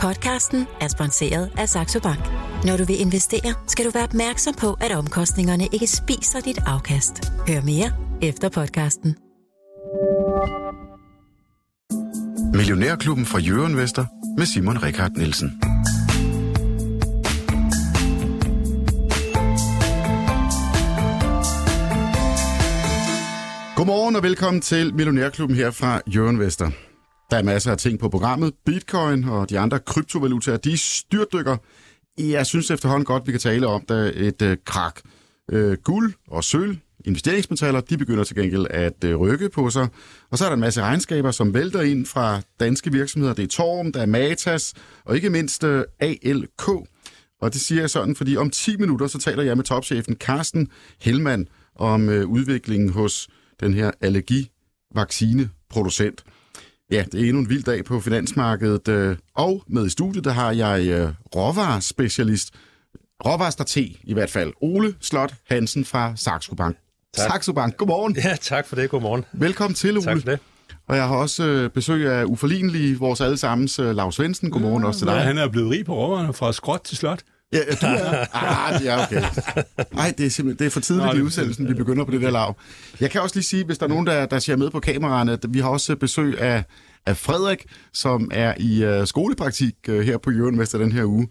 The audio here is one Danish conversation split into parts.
Podcasten er sponsoreret af Saxo Bank. Når du vil investere, skal du være opmærksom på, at omkostningerne ikke spiser dit afkast. Hør mere efter podcasten. Millionærklubben fra Jørgen Vester med Simon Rikard Nielsen. Godmorgen og velkommen til Millionærklubben her fra Jørgen Vester. Der er masser af ting på programmet. Bitcoin og de andre kryptovalutaer, de styrtdykker. Jeg synes efterhånden godt, vi kan tale om der et øh, krak. Øh, guld og sølv, investeringsmetaller, de begynder til gengæld at øh, rykke på sig. Og så er der en masse regnskaber, som vælter ind fra danske virksomheder. Det er Torm, der er Matas og ikke mindst øh, ALK. Og det siger jeg sådan, fordi om 10 minutter, så taler jeg med topchefen Carsten Hellmann om øh, udviklingen hos den her allergivaccineproducent. Ja, det er endnu en vild dag på finansmarkedet, øh, og med i studiet, der har jeg øh, råvarespecialist, råvarestrateg i hvert fald, Ole Slot Hansen fra Saxo Bank. Tak. Saxo Bank, godmorgen. Ja, tak for det. Godmorgen. Velkommen til, Ole. Tak for det. Og jeg har også øh, besøg af uforlignelige, vores allesammens Lars Svendsen. Godmorgen ja, også til dig. Ja, han er blevet rig på råvarerne fra skråt til slot. Ja, du er. Ah, ja, okay. Nej, det er simpelthen det er for tidligt i udsendelsen, vi begynder på det der lav. Jeg kan også lige sige, hvis der er nogen, der, der ser med på kameraerne, at vi har også besøg af, af Frederik, som er i uh, skolepraktik uh, her på Jørgen Vester den her uge.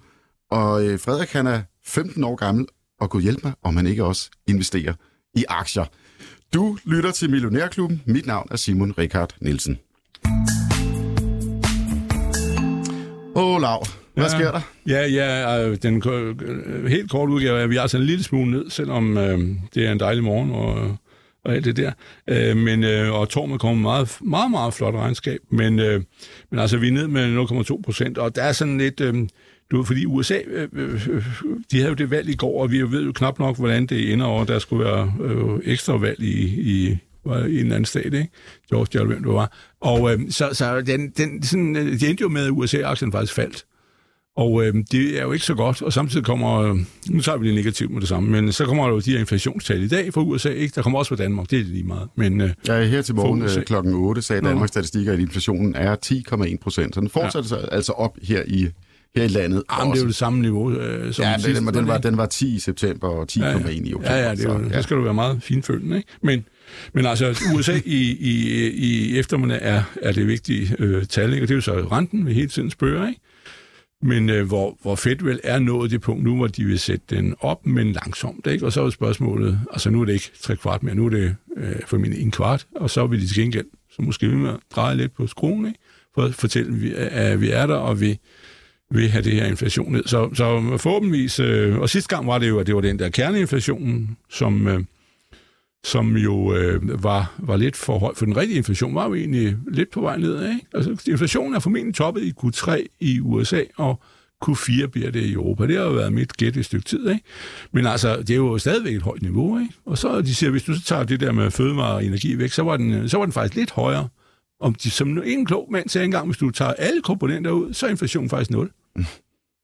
Og uh, Frederik, han er 15 år gammel, og kunne hjælpe mig, om han ikke også investerer i aktier. Du lytter til Millionærklubben. Mit navn er Simon Rikard Nielsen. Åh, Lav. Hvad sker der? Ja, ja, øh, den øh, helt korte udgave er, at vi er altså en lille smule ned, selvom øh, det er en dejlig morgen og, og alt det der. Øh, men, øh, og Torm kommer meget, meget, meget flot regnskab, men, øh, men altså, vi er ned med 0,2 procent, og der er sådan lidt... Øh, du ved, fordi USA, øh, øh, de havde jo det valg i går, og vi ved jo knap nok, hvordan det ender over. Der skulle være øh, ekstra valg i, i, var i en eller anden stat, ikke? Georgia, eller hvem det var. Og øh, så, så den, den, sådan, det endte jo med, at USA-aktien faktisk faldt. Og øh, det er jo ikke så godt, og samtidig kommer, øh, nu tager vi det negativt med det samme, men så kommer der jo de her inflationstal i dag fra USA, ikke? Der kommer også fra Danmark, det er det lige meget. Men øh, Ja, her til morgen øh, klokken 8 sagde Nå. Danmarks Statistikker, at inflationen er 10,1 procent. Så den fortsætter ja. altså op her i, her i landet. ah, men det er jo det samme niveau øh, som ja, sidste, den, den, den, var, den var 10 i september og 10,1 ja, ja. i oktober. Ja, ja, det er jo, så, så skal du være meget finfølgende, ikke? Men, men altså, USA i, i, i eftermiddag er, er det vigtige øh, tal, ikke? og det er jo så renten, vi hele tiden spørger, ikke? Men øh, hvor, hvor fedt vel er nået det punkt nu, hvor de vil sætte den op, men langsomt, ikke? Og så er spørgsmålet, altså nu er det ikke tre kvart mere, nu er det øh, formentlig en kvart, og så vil de til gengæld, så måske vil man dreje lidt på skruen, ikke? For at fortælle, at vi er, der, og vi vil have det her inflation ned. Så, så forhåbentligvis, øh, og sidste gang var det jo, at det var den der kerneinflation, som, øh, som jo øh, var, var lidt for høj, for den rigtige inflation var jo egentlig lidt på vej ned. Ikke? Altså, inflationen er formentlig toppet i Q3 i USA, og Q4 bliver det i Europa. Det har jo været mit gæt et stykke tid. Ikke? Men altså, det er jo stadigvæk et højt niveau. Ikke? Og så de siger, hvis du så tager det der med fødevare og energi væk, så var den, så var den faktisk lidt højere. Om de, som en klog mand sagde engang, hvis du tager alle komponenter ud, så er inflationen faktisk 0.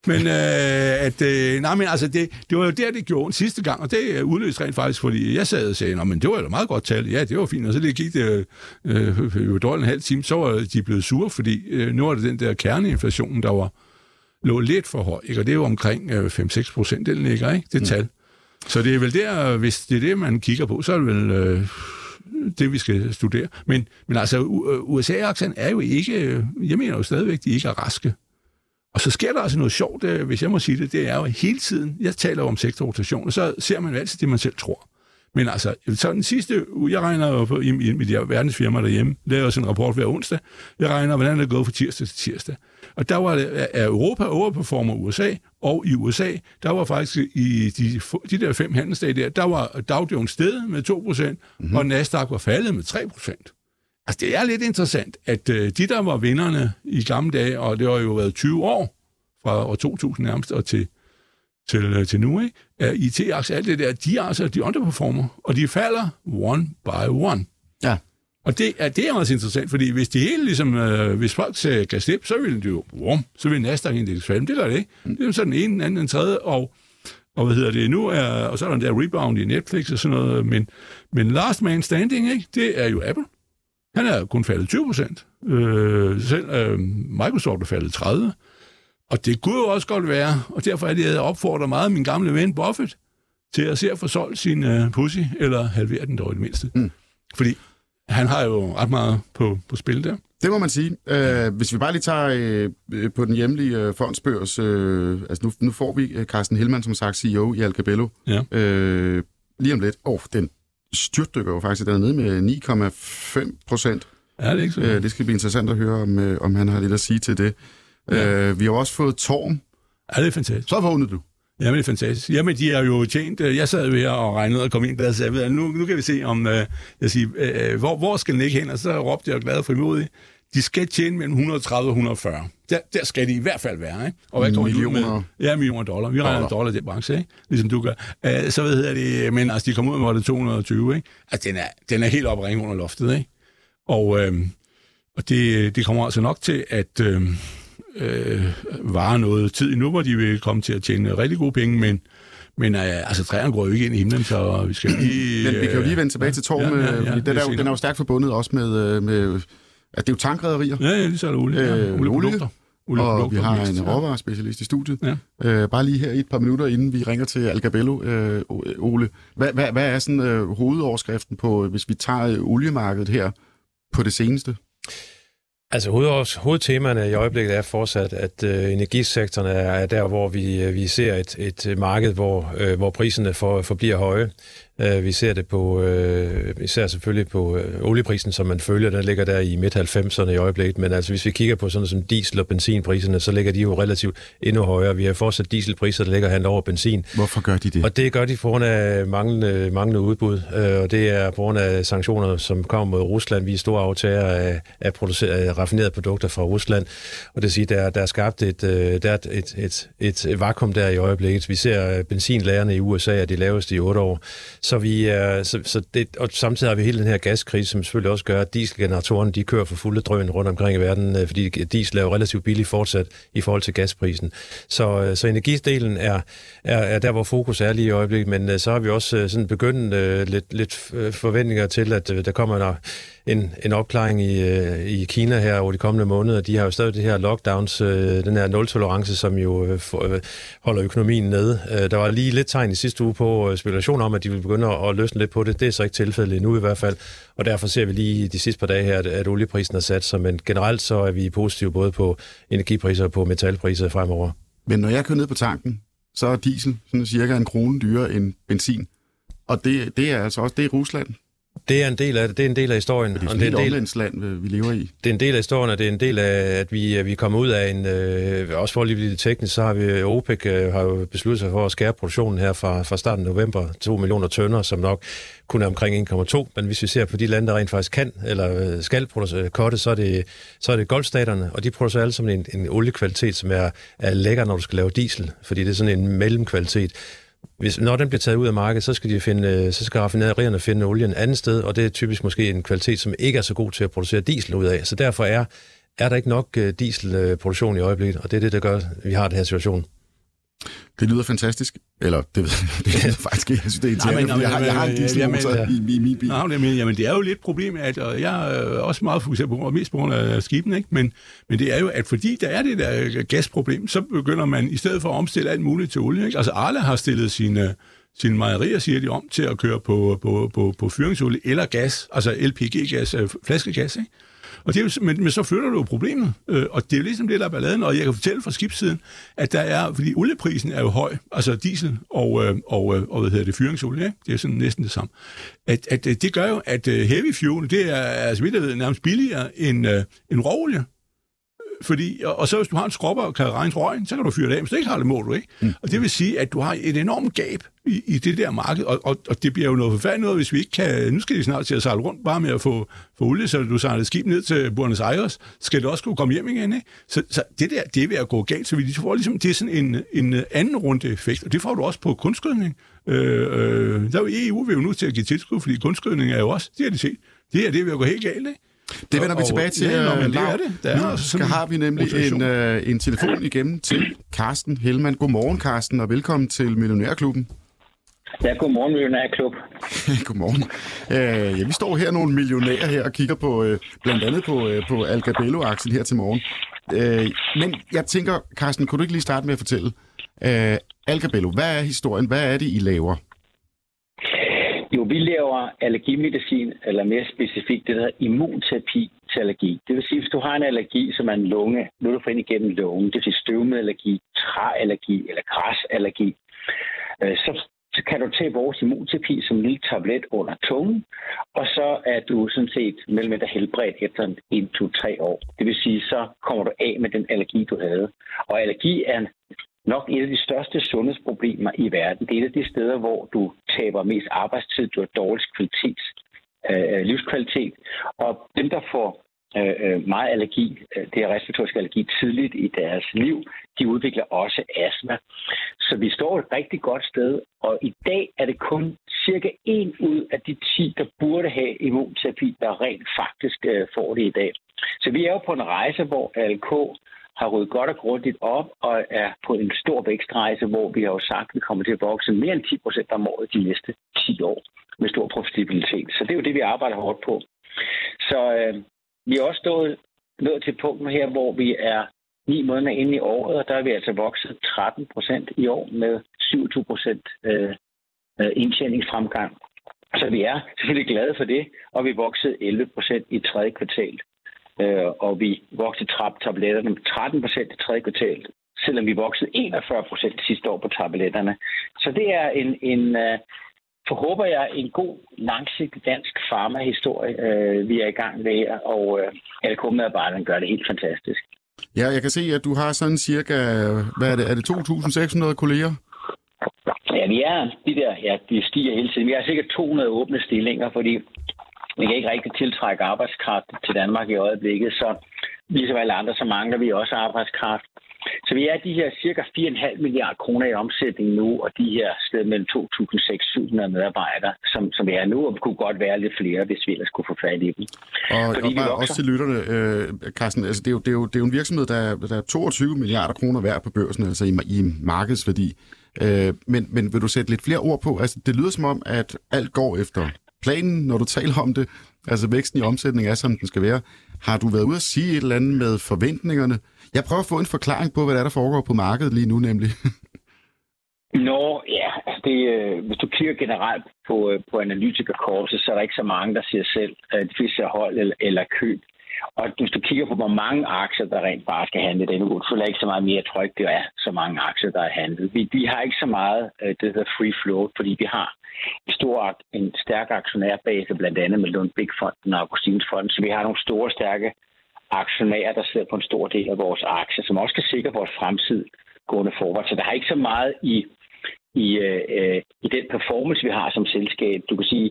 Men, øh, at, øh, nej, men altså, det, det var jo der, det gjorde ondt sidste gang, og det øh, udløste rent faktisk, fordi jeg sad og sagde, Nå, men det var jo et meget godt tal. Ja, det var fint, og så det gik det øh, øh, dårligt en halv time, så var de blevet sure, fordi øh, nu var det den der kerneinflation, der var lå lidt for høj, ikke? og det er jo omkring øh, 5-6 procent, den ligger, ikke? det tal. Så det er vel der, hvis det er det, man kigger på, så er det vel øh, det, vi skal studere. Men, men altså, U- øh, USA-aktien er jo ikke, øh, jeg mener jo stadigvæk, de ikke er raske. Og så sker der altså noget sjovt, øh, hvis jeg må sige det, det er jo hele tiden, jeg taler jo om sektorrotation, og så ser man jo altid det, man selv tror. Men altså, så den sidste uge, jeg regner jo på, i, i mit verdensfirma derhjemme, laver også en rapport hver onsdag, jeg regner, hvordan det er gået fra tirsdag til tirsdag. Og der var det, er Europa overperformer USA, og i USA, der var faktisk i de, de der fem handelsdage der, der var Dow Jones steget med 2%, mm-hmm. og Nasdaq var faldet med 3%. Altså, det er lidt interessant, at øh, de, der var vinderne i gamle dage, og det har jo været 20 år, fra år 2000 nærmest og til, til, øh, til nu, ikke? Er IT-aktier, alt det der, de er altså, de underperformer, og de falder one by one. Ja. Og det er, det er også interessant, fordi hvis det hele ligesom, øh, hvis folk sagde, kan slippe, så ville det jo, wum, så ville Nasdaq indeks falde. Det gør det ikke. Det er jo så den ene, den anden, den tredje, og, og hvad hedder det nu, er, og så er der den der rebound i Netflix og sådan noget, men, men last man standing, ikke, det er jo Apple. Han er kun faldet 20 procent. Øh, selv øh, Microsoft er faldet 30. Og det kunne jo også godt være, og derfor er det, jeg opfordrer meget min gamle ven Buffett til at se at få solgt sin uh, pussy, eller halvere den dog i det mindste. Mm. Fordi han har jo ret meget på, på spil der. Det må man sige. Uh, hvis vi bare lige tager uh, på den hjemlige uh, fondsbørs, uh, altså nu, nu får vi uh, Carsten Hillmann, som sagt CEO i Alcabello. Ja. Uh, lige om lidt. Åh, oh, den styrtdykker jo faktisk, den er nede med 9,5 procent. Ja, det er ikke så. Uh, det skal blive interessant at høre, om, uh, om han har lidt at sige til det. Ja. Uh, vi har også fået Torm. Ja, det er fantastisk. Så vågnede du. Jamen, det er fantastisk. Jamen, de er jo tjent. Jeg sad jo her og regnede og kom ind der og sagde, nu, nu kan vi se, om uh, jeg siger, uh, hvor, hvor skal den ikke hen? Og så råbte jeg glad og frimodig, de skal tjene mellem 130 og 140. Der, der skal de i hvert fald være, ikke? Og hvad millioner? Med? Ja, millioner dollar. Vi regner dollar, dollar i den branche, ikke? Ligesom du gør. Uh, så hvad hedder det, men altså, de kommer ud med det 220, ikke? Altså, den er, den er helt oppe ringe under loftet, ikke? Og, øh, og det, det kommer altså nok til, at... Øh, øh, vare noget tid nu, hvor de vil komme til at tjene rigtig gode penge, men men øh, altså, træerne går jo ikke ind i himlen, så vi skal lige... Men vi kan jo lige vende tilbage til Torm, ja, ja, ja, den, er jo, den er jo stærkt forbundet også med... Øh, med at det er jo tankrederier. Ja, ja, det er olie. Øh, olie, olie, olie og vi har en råvarespecialist i studiet. Ja. Øh, bare lige her i et par minutter, inden vi ringer til Algabello, øh, Ole. Hvad, hvad, hvad er sådan øh, hovedoverskriften på, hvis vi tager oliemarkedet her på det seneste? Altså hoved, hovedtemaerne i øjeblikket er fortsat, at øh, energisektoren er, er der, hvor vi, øh, vi ser et, et marked, hvor, øh, hvor priserne for, forbliver høje. Øh, vi ser det på, øh, især selvfølgelig på øh, olieprisen, som man følger, den ligger der i midt-90'erne i øjeblikket, men altså hvis vi kigger på sådan som diesel- og benzinpriserne, så ligger de jo relativt endnu højere. Vi har fortsat dieselpriser, der ligger handler over benzin. Hvorfor gør de det? Og det gør de på grund af manglende, manglende udbud, øh, og det er på grund af sanktioner, som kommer mod Rusland. Vi er store aftager af, af, af raffinerede produkter fra Rusland, og det siger, der, der er skabt et, der er et, et, et, et vakuum der i øjeblikket. Vi ser benzinlærerne i USA er de laveste i otte år, så vi er, så, så det, og samtidig har vi hele den her gaskrise, som selvfølgelig også gør, at dieselgeneratorerne de kører for fulde drøn rundt omkring i verden, øh, fordi diesel er jo relativt billig fortsat i forhold til gasprisen. Så, øh, så energidelen er, er, er der, hvor fokus er lige i øjeblikket, men øh, så har vi også øh, sådan begyndt øh, lidt, lidt forventninger til, at der kommer en en, en opklaring i, øh, i Kina her over de kommende måneder. De har jo stadig det her lockdowns, øh, den her nul-tolerance, som jo øh, for, øh, holder økonomien nede. Øh, der var lige lidt tegn i sidste uge på øh, spekulation om, at de vil begynde at, at løsne lidt på det. Det er så ikke tilfældet endnu i hvert fald, og derfor ser vi lige de sidste par dage her, at, at olieprisen er sat sig, men generelt så er vi positive både på energipriser og på metalpriser fremover. Men når jeg kører ned på tanken, så er diesel sådan cirka en krone dyrere end benzin. Og det, det er altså også det er Rusland. Det er en del af det. Det er en del af historien. Det er, og det er en del land, vi lever i. Det er en del af historien, og det er en del af, at vi, vi kommer ud af en... Øh, også for at blive lidt teknisk, så har vi OPEC øh, har jo besluttet sig for at skære produktionen her fra, fra starten af november. 2 millioner tønder, som nok kun er omkring 1,2. Men hvis vi ser på de lande, der rent faktisk kan eller øh, skal producere kotte, så er det, så er det golfstaterne, og de producerer alle sammen en, en oliekvalitet, som er, er lækker, når du skal lave diesel, fordi det er sådan en mellemkvalitet hvis, når den bliver taget ud af markedet, så skal, de finde, øh, så skal raffinaderierne finde olien et andet sted, og det er typisk måske en kvalitet, som ikke er så god til at producere diesel ud af. Så derfor er, er der ikke nok øh, dieselproduktion i øjeblikket, og det er det, der gør, at vi har den her situation. Det lyder fantastisk. Eller, det, det er faktisk ikke. Jeg synes, det er irriterende, fordi jeg, har, jeg har en dieselmotor ja. i, i min bil. Nej, men, jamen, det er jo lidt problem, at og jeg er også meget fokuseret på, og mest på grund af skibene, ikke? Men, men det er jo, at fordi der er det der gasproblem, så begynder man i stedet for at omstille alt muligt til olie. Ikke? Altså Arla har stillet sine, sine mejerier, siger de, om til at køre på, på, på, på fyringsolie eller gas, altså LPG-gas, øh, flaskegas, ikke? Og det er jo, men, men så flytter du jo problemet, øh, og det er jo ligesom det, der er balladen, og jeg kan fortælle fra skibssiden, at der er, fordi olieprisen er jo høj, altså diesel og, øh, og, øh, og hvad hedder det, fyringsolie, ikke? det er sådan næsten det samme, at, at øh, det gør jo, at øh, heavy fuel, det er, altså vidt jeg ved, nærmest billigere end, øh, end råolie. Fordi, og så hvis du har en skropper og kan regne røgen, så kan du fyre det af. Hvis du ikke har det, må du ikke. Mm. Og det vil sige, at du har et enormt gab i, i det der marked, og, og, og det bliver jo noget forfærdeligt noget, hvis vi ikke kan... Nu skal de snart til at sejle rundt bare med at få, få olie, så du sejler skib ned til Buenos Aires, skal det også kunne komme hjem igen, ikke? Så, så det der, det er ved at gå galt, så vi får ligesom, det er sådan en, en anden runde effekt, og det får du også på kunstskydning. Øh, øh, der er jo EU vil jo nu til at give tilskud, fordi kunstskydning er jo også, det har de set, det her det er ved at gå helt galt, ikke? Det vender vi tilbage til. Ja, men det er det. det er nu skal, har vi nemlig en, uh, en telefon igennem til Carsten Helman. Godmorgen, Carsten, og velkommen til Millionærklubben. Ja, godmorgen, Millionærklub. godmorgen. Øh, ja, vi står her nogle millionærer her og kigger på øh, blandt andet på, øh, på Algabello-aktien her til morgen. Øh, men jeg tænker, Carsten, kunne du ikke lige starte med at fortælle, øh, Algabello, hvad er historien? Hvad er det, I laver? Jo, vi laver allergimedicin, eller mere specifikt det, der hedder immunterapi til allergi. Det vil sige, hvis du har en allergi, som er en lunge, nu er du får ind igennem lungen, det vil sige støvmedallergi, træallergi eller græsallergi, øh, så, så kan du tage vores immunterapi som en lille tablet under tungen, og så er du sådan set mellem et helbredt efter en, to, tre år. Det vil sige, så kommer du af med den allergi, du havde. Og allergi er nok et af de største sundhedsproblemer i verden. Det er et af de steder, hvor du taber mest arbejdstid, du har dårligst kvalitet, øh, øh, livskvalitet. Og dem, der får øh, øh meget allergi, øh, det er respiratorisk allergi, tidligt i deres liv, de udvikler også astma. Så vi står et rigtig godt sted, og i dag er det kun cirka en ud af de 10, der burde have immunterapi, der rent faktisk øh, får det i dag. Så vi er jo på en rejse, hvor ALK har ryddet godt og grundigt op og er på en stor vækstrejse, hvor vi har jo sagt, at vi kommer til at vokse mere end 10 procent om året de næste 10 år med stor profitabilitet. Så det er jo det, vi arbejder hårdt på. Så øh, vi er også stået nået til punkten her, hvor vi er ni måneder inde i året, og der er vi altså vokset 13 procent i år med 27 procent øh, øh, indtjeningsfremgang. Så vi er selvfølgelig glade for det, og vi voksede 11 procent i tredje kvartal øh, og vi voksede tabletterne med 13 procent i tredje kvartal, selvom vi voksede 41 procent sidste år på tabletterne. Så det er en, en uh, forhåber jeg, en god, langsigtet dansk farmahistorie, uh, vi er i gang med og øh, LK-medarbejderne gør det helt fantastisk. Ja, jeg kan se, at du har sådan cirka, hvad er det, er det 2.600 kolleger? Ja, vi er de der, ja, de stiger hele tiden. Vi har sikkert 200 åbne stillinger, fordi vi kan ikke rigtig tiltrække arbejdskraft til Danmark i øjeblikket, så ligesom alle andre, så mangler vi også arbejdskraft. Så vi er de her cirka 4,5 milliarder kroner i omsætning nu, og de her sted mellem 2.600 medarbejdere, som, som vi er nu, og kunne godt være lidt flere, hvis vi ellers kunne få fat i dem. Og, Fordi og bare også til lytterne, øh, Carsten, altså det, er jo, det, er jo, det er jo en virksomhed, der, er, der er 22 milliarder kroner værd på børsen, altså i, i markedsværdi. Øh, men, men vil du sætte lidt flere ord på? Altså, det lyder som om, at alt går efter planen, når du taler om det, altså væksten i omsætning er, som den skal være. Har du været ude at sige et eller andet med forventningerne? Jeg prøver at få en forklaring på, hvad der, er, der foregår på markedet lige nu nemlig. Nå, ja, altså det, øh, hvis du kigger generelt på, øh, på analytikerkorset, så er der ikke så mange, der siger selv, at de fleste hold eller, eller køb. Og hvis du kigger på, hvor mange aktier, der rent bare skal handle den uge, så er ikke så meget mere tryk, det er så mange aktier, der er handlet. Vi, vi har ikke så meget øh, det der free float, fordi vi har en stor, en stærk aktionærbase, blandt andet med Lund Big Fonden og Augustins Fonden, så vi har nogle store, stærke aktionærer, der sidder på en stor del af vores aktier, som også kan sikre vores fremtid gående forward. Så der har ikke så meget i, i, øh, øh, i den performance, vi har som selskab. Du kan sige,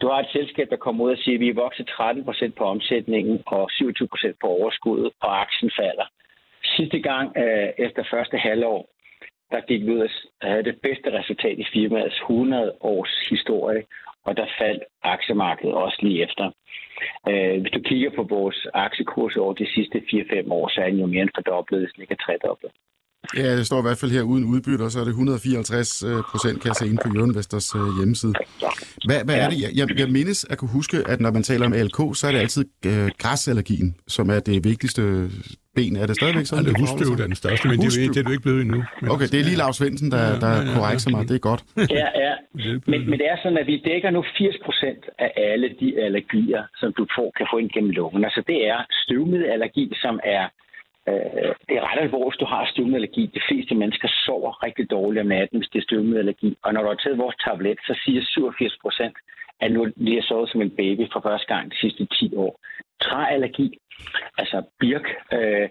du har et selskab, der kommer ud og siger, at vi er vokset 13 procent på omsætningen og 27 procent på overskuddet, og aktien falder. Sidste gang øh, efter første halvår, der gik vi ud og havde det bedste resultat i firmaets 100 års historie, og der faldt aktiemarkedet også lige efter. Øh, hvis du kigger på vores aktiekurs over de sidste 4-5 år, så er den jo mere end fordoblet, hvis den ikke er tredoblet. Ja, det står i hvert fald her uden udbytte, og så er det 154 øh, procent, kan jeg se inde på Jørgenvesters øh, hjemmeside. Hvad, hvad er det? Jeg, jeg mindes at kunne huske, at når man taler om ALK, så er det altid øh, græsallergien, som er det vigtigste ben. Er det stadigvæk sådan? Ja, det husdyr er den største, men det er, det er du ikke blevet endnu. Men okay, det er lige Lars Svendsen, der, der ja, ja, ja, korrekser mig. Det er godt. Ja, ja. Men, men det er sådan, at vi dækker nu 80 procent af alle de allergier, som du får, kan få ind gennem lungen. Altså det er støvmiddelallergi, som er Øh, det er ret alvorligt, hvis du har støvmedallergi. De fleste mennesker sover rigtig dårligt om natten, hvis det er støvmedallergi. Og når du har taget vores tablet, så siger 87 procent, at nu lige har sovet som en baby for første gang de sidste 10 år. Træallergi, altså birk, øh,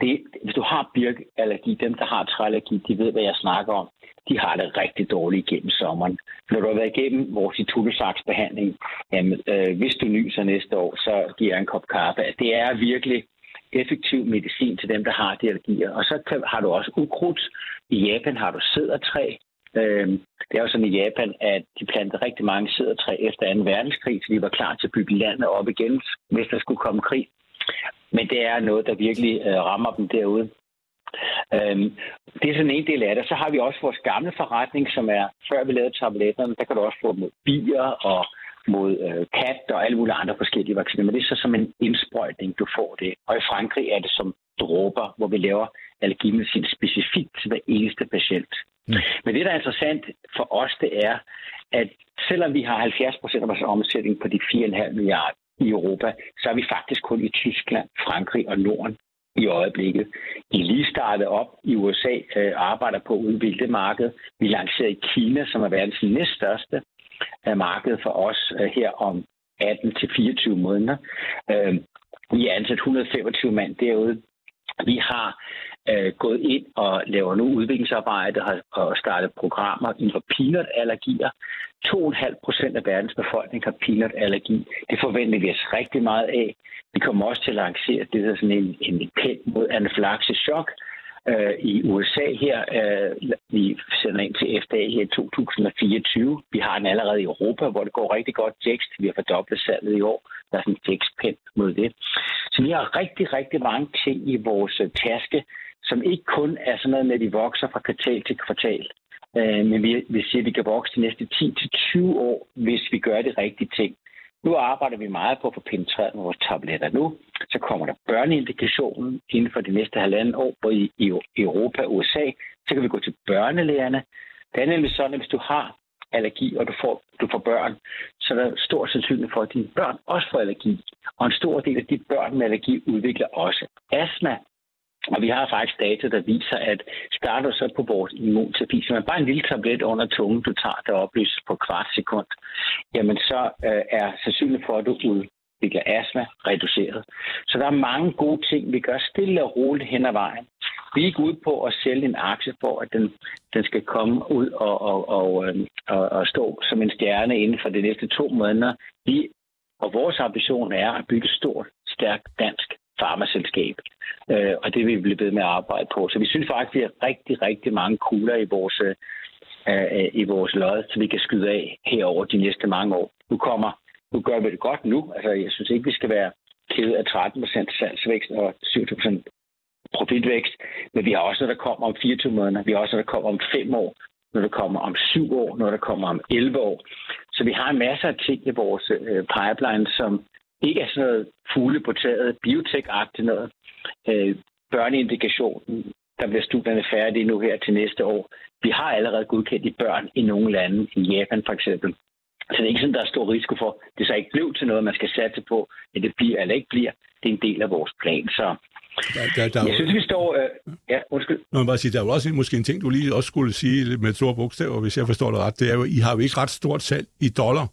det, hvis du har birkallergi, dem, der har træallergi, de ved, hvad jeg snakker om. De har det rigtig dårligt igennem sommeren. Når du har været igennem vores itulesaksbehandling, jamen, øh, hvis du nyser næste år, så giver jeg en kop kaffe. Altså, det er virkelig effektiv medicin til dem, der har de allergier. Og så kan, har du også ukrudt. I Japan har du sædertræ. Øh, det er jo sådan i Japan, at de plantede rigtig mange sædertræ efter 2. verdenskrig, så de var klar til at bygge landet op igen, hvis der skulle komme krig. Men det er noget, der virkelig øh, rammer dem derude. Øhm, det er sådan en del af det. Så har vi også vores gamle forretning, som er, før vi lavede tabletterne, der kan du også få mod bier og mod øh, kat og alle mulige andre forskellige vacciner. Men det er så som en indsprøjtning, du får det. Og i Frankrig er det som dråber, hvor vi laver allergimedicin specifikt til hver eneste patient. Mm. Men det, der er interessant for os, det er, at selvom vi har 70 procent af vores omsætning på de 4,5 milliarder i Europa, så er vi faktisk kun i Tyskland, Frankrig og Norden i øjeblikket. De lige startet op i USA, øh, arbejder på at udvikle det marked. Vi lancerer i Kina, som er verdens næststørste af markedet for os øh, her om 18-24 måneder. Øh, vi er ansat 125 mand derude. Vi har øh, gået ind og laver nu udviklingsarbejde og startet programmer inden for peanut-allergier. 2,5 procent af verdens befolkning har peanut-allergi. Det forventer vi os rigtig meget af. Vi kommer også til at lancere det der sådan en, en pen mod anafylaxis chok øh, i USA her. Øh, vi sender ind til FDA her i 2024. Vi har den allerede i Europa, hvor det går rigtig godt. Jext, vi har fordoblet salget i år. Der er sådan en jext mod det. Så vi har rigtig, rigtig mange ting i vores øh, taske, som ikke kun er sådan noget med, at de vokser fra kvartal til kvartal. Øh, men vi, vi siger, at vi kan vokse de næste 10-20 år, hvis vi gør de rigtige ting. Nu arbejder vi meget på at få penetreret med vores tabletter nu. Så kommer der børneindikationen inden for de næste halvanden år, både i, i Europa og USA. Så kan vi gå til børnelægerne. Det er nemlig sådan, at hvis du har allergi, og du får, du får børn, så er der stor sandsynlighed for, at dine børn også får allergi. Og en stor del af de børn med allergi udvikler også astma. Og vi har faktisk data, der viser, at starter så på vores immunterapi, så man bare en lille tablet under tungen, du tager, der oplyses på kvart sekund, jamen så øh, er sandsynligt for, at du udvikler astma reduceret. Så der er mange gode ting, vi gør stille og roligt hen ad vejen. Vi er ikke ude på at sælge en aktie for, at den, den skal komme ud og, og, og, øhm, og, og stå som en stjerne inden for de næste to måneder. Vi, og vores ambition er at bygge et stort, stærkt dansk farmaselskab. Øh, og det vil vi blive ved med at arbejde på. Så vi synes faktisk, at vi har rigtig, rigtig mange kugler i vores, øh, øh i vores lod, så vi kan skyde af herover de næste mange år. Nu kommer, nu gør vi det godt nu. Altså, jeg synes ikke, vi skal være kede af 13% salgsvækst og 7% profitvækst, men vi har også noget, der kommer om 24 måneder, vi har også noget, der kommer om 5 år, når der kommer om 7 år, når der kommer om 11 år. Så vi har en masse af ting i vores øh, pipeline, som ikke er sådan noget fugle på taget, biotek-agtigt noget. Øh, børneindikationen, der bliver studierne færdige nu her til næste år. Vi har allerede godkendt i børn i nogle lande, i Japan for eksempel. Så det er ikke sådan, der er stor risiko for, at det så ikke blev til noget, man skal satse på, at det bliver eller ikke bliver. Det er en del af vores plan. Så der, der, der jeg synes, vi står... Øh, ja, undskyld. Nå, bare sige, der er jo også en, måske en ting, du lige også skulle sige med store bogstaver, hvis jeg forstår det ret. Det er jo, I har jo ikke ret stort salg i dollar.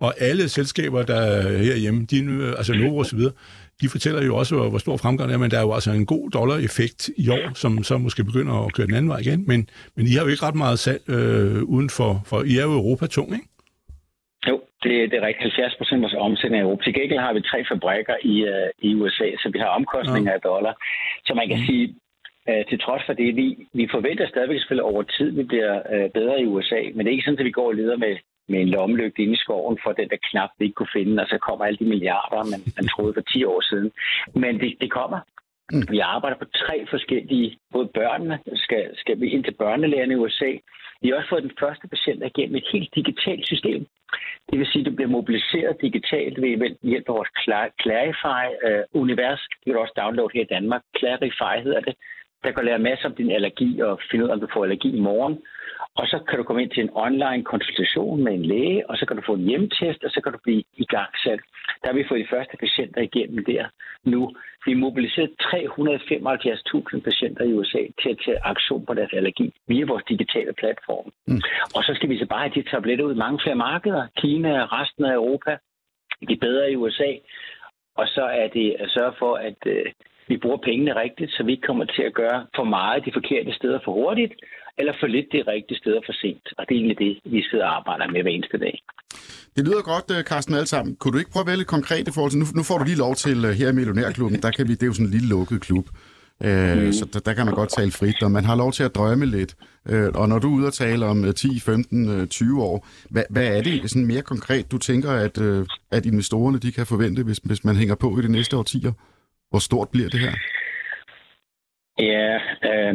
Og alle selskaber, der er herhjemme, de, altså Novo og så videre, de fortæller jo også, hvor stor fremgang er, men der er jo altså en god dollar-effekt i år, som så måske begynder at køre den anden vej igen. Men, men I har jo ikke ret meget salg øh, uden for, for... I er jo Europa-tung, ikke? Jo, det, det er rigtigt. 70 procent af omsætning i Europa. Til gengæld har vi tre fabrikker i, uh, i USA, så vi har omkostninger ja. af dollar. Så man kan mm. sige, uh, til trods for det, vi, vi forventer stadigvæk selvfølgelig over tid, vi bliver uh, bedre i USA, men det er ikke sådan, at vi går og leder med med en lommelygte inde i skoven for den der knap, vi ikke kunne finde, og så kommer alle de milliarder, man, man troede for 10 år siden. Men det, det kommer. Mm. Vi arbejder på tre forskellige, både børnene, skal, skal vi ind til børnelægerne i USA. Vi har også fået den første patient igennem et helt digitalt Det vil sige, at du bliver mobiliseret digitalt ved hjælp af vores Clarify-univers. det kan du også downloade her i Danmark. Clarify hedder det. Der kan lære masser om din allergi og finde ud af, om du får allergi i morgen. Og så kan du komme ind til en online konsultation med en læge, og så kan du få en hjemmetest, og så kan du blive i gang selv. Der har vi fået de første patienter igennem der nu. Vi mobiliseret 375.000 patienter i USA til at tage aktion på deres allergi via vores digitale platform. Mm. Og så skal vi så bare have de tabletter ud i mange flere markeder. Kina og resten af Europa. De bedre i USA. Og så er det at sørge for, at øh, vi bruger pengene rigtigt, så vi ikke kommer til at gøre for meget de forkerte steder for hurtigt, eller for lidt det rigtige steder for sent. Og det er egentlig det, vi sidder og arbejder med hver eneste dag. Det lyder godt, øh, Carsten, alle sammen. Kunne du ikke prøve at være lidt konkret i forhold til, nu, nu får du lige lov til uh, her i Millionærklubben, der kan vi, det er jo sådan en lille lukket klub, uh, mm. så der, der kan man godt tale frit, og man har lov til at drømme lidt. Uh, og når du er ude og tale om uh, 10, 15, uh, 20 år, hvad, hvad er det sådan mere konkret, du tænker, at, at investorerne de kan forvente, hvis, hvis man hænger på i de næste årtier? Hvor stort bliver det her? Ja, øh,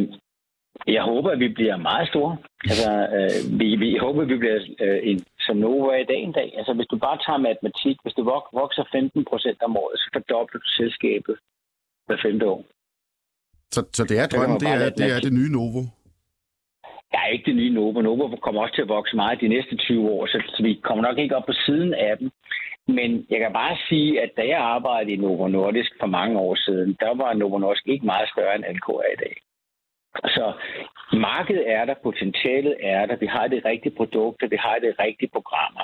jeg håber, at vi bliver meget store. Altså, øh, vi, vi håber, at vi bliver øh, en, som Novo er i dag en dag. Altså, hvis du bare tager matematik, hvis du vokser 15 procent om året, så fordobler du selskabet hver femte år. Så, så det er drømmen, det er, det er det nye Novo? Ja, ikke det nye Novo. Novo kommer også til at vokse meget de næste 20 år, så, så vi kommer nok ikke op på siden af dem. Men jeg kan bare sige, at da jeg arbejdede i Novo Nordisk for mange år siden, der var Novo Nordisk ikke meget større end LK i dag. Så markedet er der, potentialet er der, vi har det rigtige produkter, vi har det rigtige programmer.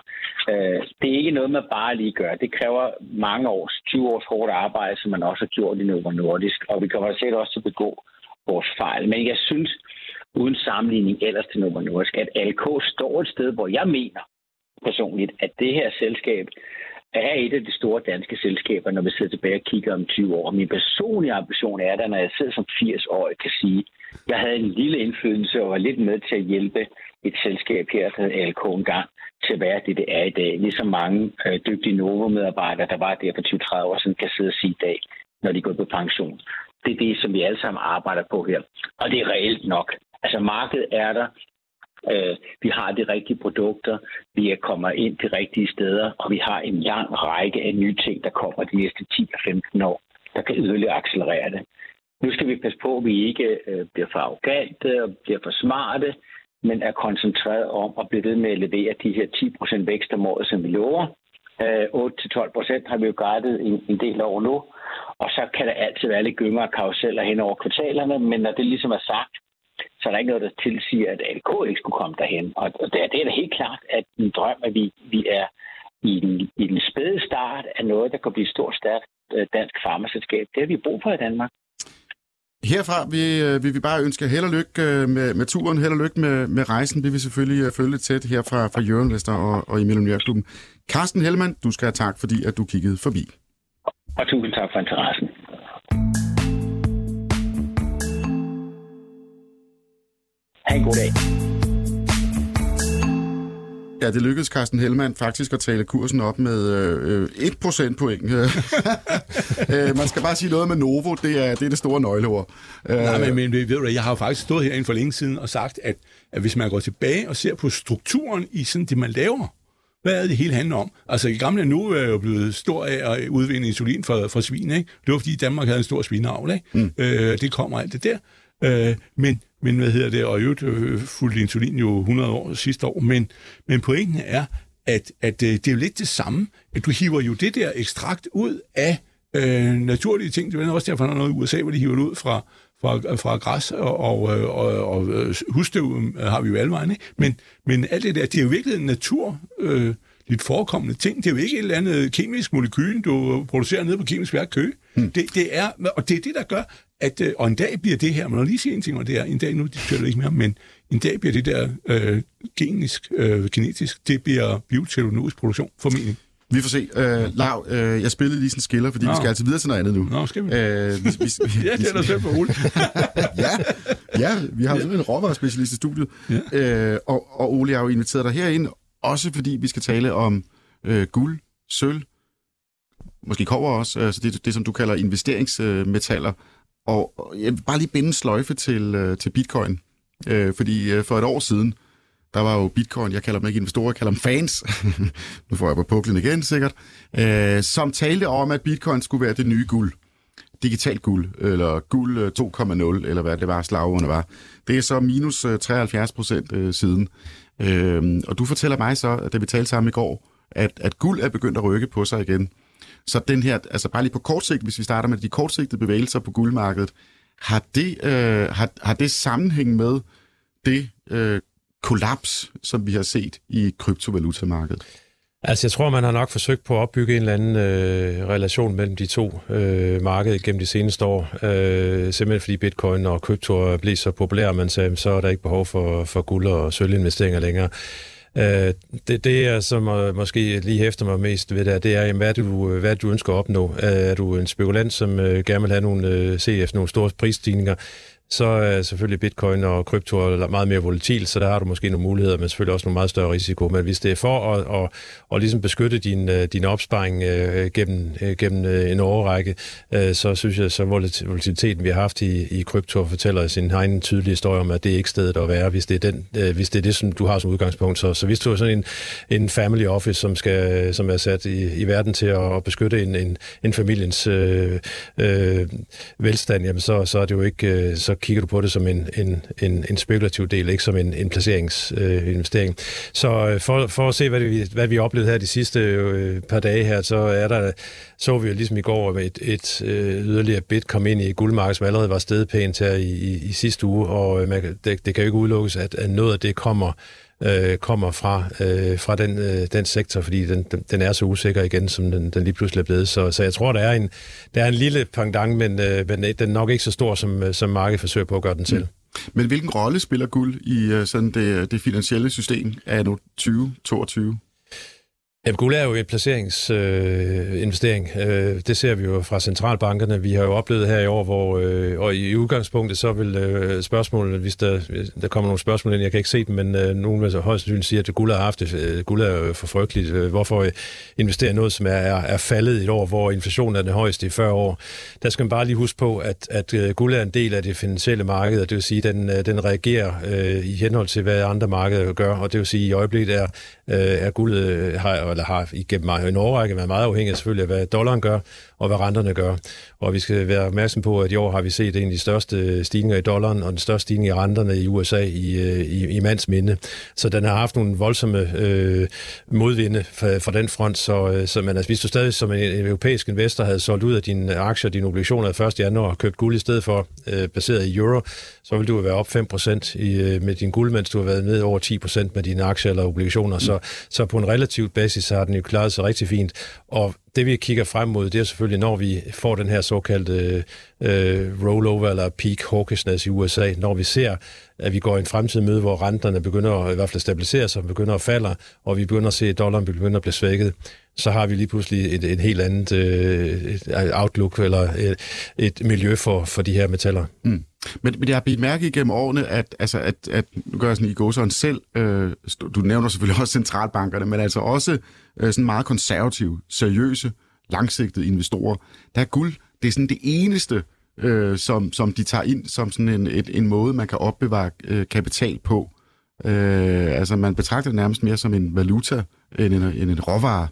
Øh, det er ikke noget, man bare lige gør. Det kræver mange års, 20 års hårdt arbejde, som man også har gjort i Novo Nordisk, og vi kommer sikkert også til at begå vores fejl. Men jeg synes, uden sammenligning ellers til Novo Nordisk, at LK står et sted, hvor jeg mener personligt, at det her selskab er et af de store danske selskaber, når vi sidder tilbage og kigger om 20 år. Min personlige ambition er, at når jeg sidder som 80-årig, kan sige, at jeg havde en lille indflydelse og var lidt med til at hjælpe et selskab her, der hedder LK engang, til at være det, det er i dag. Ligesom mange øh, dygtige Novo-medarbejdere, der var der for 20-30 år siden, kan sidde og sige i dag, når de går på pension. Det er det, som vi alle sammen arbejder på her. Og det er reelt nok. Altså markedet er der. Øh, vi har de rigtige produkter, vi er kommet ind de rigtige steder, og vi har en lang række af nye ting, der kommer de næste 10-15 år, der kan yderligere accelerere det. Nu skal vi passe på, at vi ikke øh, bliver for arrogante og bliver for smarte, men er koncentreret om at blive ved med at levere de her 10% vækst om året, som vi lover. Øh, 8-12% har vi jo guidet en, en del over nu, og så kan der altid være lidt gyngere og karuseller hen over kvartalerne, men når det ligesom er sagt, så er der ikke noget, der tilsiger, at ALK ikke skulle komme derhen. Og det er, det er da helt klart, at en drøm, at vi, vi er i den, i den spæde start af noget, der kan blive et stort, stærkt øh, dansk farmaselskab. Det har vi brug for i Danmark. Herfra vil, øh, vil vi bare ønske held og lykke øh, med, med turen, held og lykke med, med rejsen. Vi vil selvfølgelig følge det tæt her fra, fra Jørgen Vester og, og i Millionærklubben. Carsten Hellemann, du skal have tak, fordi at du kiggede forbi. Og tusind tak for interessen. Ha' en god dag. Ja, det lykkedes Carsten Hellmann faktisk at tale kursen op med øh, 1 procentpoint. øh, man skal bare sige noget med Novo, det er det, er det store nøgleord. Øh, Nej, men, men ved du jeg har jo faktisk stået herinde for længe siden og sagt, at, at hvis man går tilbage og ser på strukturen i sådan det, man laver, hvad er det hele handler om? Altså, i gamle nu er jo blevet stor af at udvinde insulin fra, fra svin, ikke? Det var, fordi Danmark havde en stor svineavl, ikke? Mm. Øh, det kommer alt det der. Øh, men, men hvad hedder det, og i øvrigt øh, fulgte insulin jo 100 år sidste år, men, men pointen er, at, at øh, det er jo lidt det samme, at du hiver jo det der ekstrakt ud af øh, naturlige ting. Det er også derfor, der er noget i USA, hvor de hiver det ud fra, fra, fra græs og, og, og, og husstøv har vi jo alle vejen, ikke? Men, men alt det der, det er jo virkelig en natur... Øh, lidt forekommende ting. Det er jo ikke et eller andet kemisk molekyl, du producerer nede på kemisk værk Køge. Hmm. Det, det er, og det er det, der gør, at, øh, og en dag bliver det her, man lige sige en ting, og det er, en dag, nu diskuterer det ikke mere, men en dag bliver det der øh, genisk, øh, genetisk, det bliver bioteknologisk produktion, formentlig. Vi får se. Øh, Lav, øh, jeg spillede lige sådan en skiller, fordi Nå. vi skal altså videre til noget andet nu. Nå, skal vi? Øh, vi, vi, vi ja, det er da selv på ja, ja, vi har sådan en råvarespecialist i studiet. Ja. Øh, og, og Ole har jo inviteret dig herind, også fordi vi skal tale om øh, guld, sølv, måske kover også, altså det, det som du kalder investeringsmetaller. Og jeg vil bare lige binde en sløjfe til, øh, til bitcoin. Øh, fordi øh, for et år siden, der var jo bitcoin, jeg kalder dem ikke investorer, jeg kalder dem fans, nu får jeg på puklen igen sikkert, øh, som talte om, at bitcoin skulle være det nye guld. Digitalt guld, eller guld øh, 2,0, eller hvad det var, slagordene var. Det er så minus øh, 73 procent øh, siden. Øh, og du fortæller mig så, da vi talte sammen i går, at, at guld er begyndt at rykke på sig igen. Så den her, altså bare lige på kort sigt, hvis vi starter med de kortsigtede bevægelser på guldmarkedet, har det, øh, har, har det sammenhæng med det øh, kollaps, som vi har set i kryptovalutamarkedet? Altså, jeg tror, man har nok forsøgt på at opbygge en eller anden øh, relation mellem de to øh, markeder gennem de seneste år. Øh, simpelthen fordi bitcoin og krypto er blevet så populære, man sagde, så er der ikke behov for, for guld- og sølvinvesteringer længere. Øh, det, det er, som måske lige hæfter mig mest ved det, det er, jamen, hvad, du, øh, hvad du ønsker at opnå. Øh, er du en spekulant, som uh, gerne vil have nogle, uh, se efter nogle store prisstigninger, så er selvfølgelig bitcoin og krypto meget mere volatil, så der har du måske nogle muligheder, men selvfølgelig også nogle meget større risiko. Men hvis det er for at, at, at ligesom beskytte din, øh, din opsparing øh, gennem, øh, gennem øh, en overrække, øh, så synes jeg, så volatiliteten, vi har haft i, i krypto, fortæller sin egen tydelige historie om, at det er ikke stedet at være, hvis det er, den, øh, hvis det, er det, som du har som udgangspunkt. Så, så hvis du er sådan en, en family office, som, skal, som er sat i, i verden til at, at beskytte en, en, en familiens øh, øh, velstand, jamen så, så er det jo ikke, øh, så kigger du på det som en, en, en, en spekulativ del, ikke som en, en placeringsinvestering. Øh, så øh, for, for at se, hvad, det, hvad vi oplevede her de sidste øh, par dage her, så er der, så vi jo ligesom i går, at et, et øh, yderligere bid kom ind i guldmarkedet, som allerede var stedet pænt her i, i, i sidste uge, og øh, man, det, det kan jo ikke udelukkes, at, at noget af det kommer øh, kommer fra, øh, fra den, øh, den sektor, fordi den, den, den er så usikker igen, som den, den lige pludselig er blevet. Så, så jeg tror, der er en, der er en lille pendant, men, øh, men øh, den er nok ikke så stor, som, øh, som markedet forsøger på at gøre den til. Mm. Men hvilken rolle spiller guld i øh, sådan det, det finansielle system af 2022? Jamen, guld er jo en placeringsinvestering. Øh, øh, det ser vi jo fra centralbankerne. Vi har jo oplevet her i år, hvor øh, og i udgangspunktet så vil øh, spørgsmålene, hvis der, der kommer nogle spørgsmål ind, jeg kan ikke se dem, men øh, nogen vil så højst sandsynligt sige, at guld har haft det. Øh, guld er jo for frygteligt. Øh, hvorfor investere i noget, som er, er, er faldet i et år, hvor inflationen er den højeste i 40 år? Der skal man bare lige huske på, at, at øh, guld er en del af det finansielle marked, og det vil sige, at den, øh, den reagerer øh, i henhold til, hvad andre markeder gør, og det vil sige, at i øjeblikket er, øh, er guldet øh, har eller har igennem en overrække været meget afhængig selvfølgelig af, hvad dollaren gør, og hvad renterne gør. Og vi skal være opmærksom på, at i år har vi set en af de største stigninger i dollaren, og den største stigning i renterne i USA i, øh, i, i mands minde. Så den har haft nogle voldsomme øh, modvinde fra, fra den front. Så, øh, så man, altså, hvis du stadig som en, en europæisk investor havde solgt ud af dine aktier, dine obligationer 1. januar og købt guld i stedet for, øh, baseret i euro, så vil du være op 5% i, øh, med din guld, mens du har været ned over 10% med dine aktier eller obligationer. Mm. Så, så på en relativt basis har den jo klaret sig rigtig fint. Og det vi kigger frem mod, det er selvfølgelig, når vi får den her såkaldte øh, øh rollover eller peak hawkishness i USA, når vi ser, at vi går i en fremtid møde, hvor renterne begynder at, i hvert fald stabilisere sig, begynder at falde, og vi begynder at se, at dollaren begynder at blive svækket, så har vi lige pludselig et, et helt andet øh, outlook eller et, et miljø for, for de her metaller. Mm. Men, men jeg har bidt mærke igennem årene, at, altså, at, at nu gør jeg sådan i gåsøjne selv, øh, du nævner selvfølgelig også centralbankerne, men altså også øh, sådan meget konservative, seriøse, langsigtede investorer. Der er guld, det er sådan det eneste, øh, som, som de tager ind som sådan en, et, en måde, man kan opbevare øh, kapital på. Øh, altså man betragter det nærmest mere som en valuta end en, end en råvare.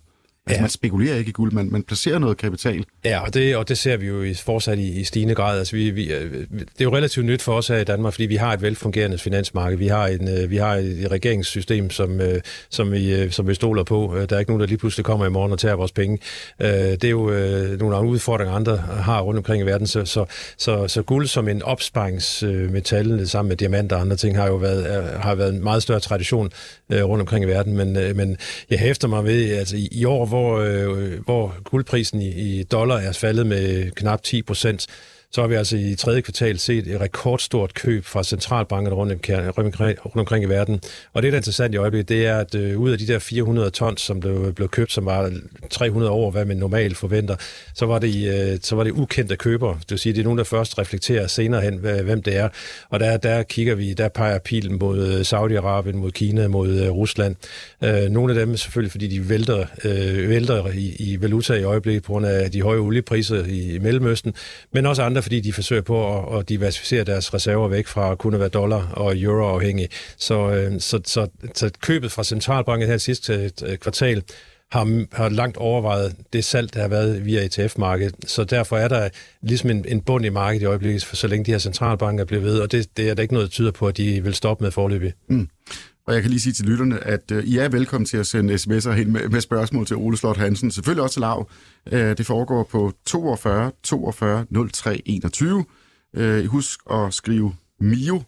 Altså, ja. man spekulerer ikke i guld, man, man placerer noget kapital. Ja, og det, og det ser vi jo i, fortsat i, i stigende grad. Altså, vi, vi, øh, det er jo relativt nyt for os her i Danmark, fordi vi har et velfungerende finansmarked. Vi har, en, øh, vi har et regeringssystem, som, øh, som, vi, som vi stoler på. Der er ikke nogen, der lige pludselig kommer i morgen og tager vores penge. Det er jo nogle udfordringer, andre har rundt omkring i verden. Så, så, så, så guld som en opsparingsmetal sammen med diamanter og andre ting har jo været, har været en meget større tradition rundt omkring i verden. Men, men jeg hæfter mig ved, at altså, i år, hvor, øh, hvor guldprisen i, i dollar er faldet med knap 10 procent, så har vi altså i tredje kvartal set et rekordstort køb fra centralbankerne rundt, omkring, rundt omkring i verden. Og det, der er interessant i øjeblikket, det er, at øh, ud af de der 400 tons, som blev, blev købt, som var 300 over, hvad man normalt forventer, så var det, øh, så var det ukendte køber. Det vil sige, det er nogen, der først reflekterer senere hen, hvem det er. Og der, der kigger vi, der peger pilen mod øh, Saudi-Arabien, mod Kina, mod øh, Rusland. Øh, nogle af dem selvfølgelig, fordi de vælter, øh, vælter i, i valuta i øjeblikket på grund af de høje oliepriser i, i Mellemøsten, men også andre fordi de forsøger på at, at diversificere deres reserver væk fra kun at være dollar og euro afhængig. Så, øh, så, så, så købet fra centralbanken her sidste kvartal har, har langt overvejet det salg, der har været via ETF-markedet. Så derfor er der ligesom en, en bund i markedet i øjeblikket, for så længe de her centralbanker bliver ved, og det, det er der ikke noget, der tyder på, at de vil stoppe med forløbig. Mm. Og jeg kan lige sige til lytterne, at uh, I er velkommen til at sende sms'er hen med, med spørgsmål til Ole Slot Hansen. Selvfølgelig også til Lav. Uh, det foregår på 42 42 03 21. Uh, husk at skrive MIO uh,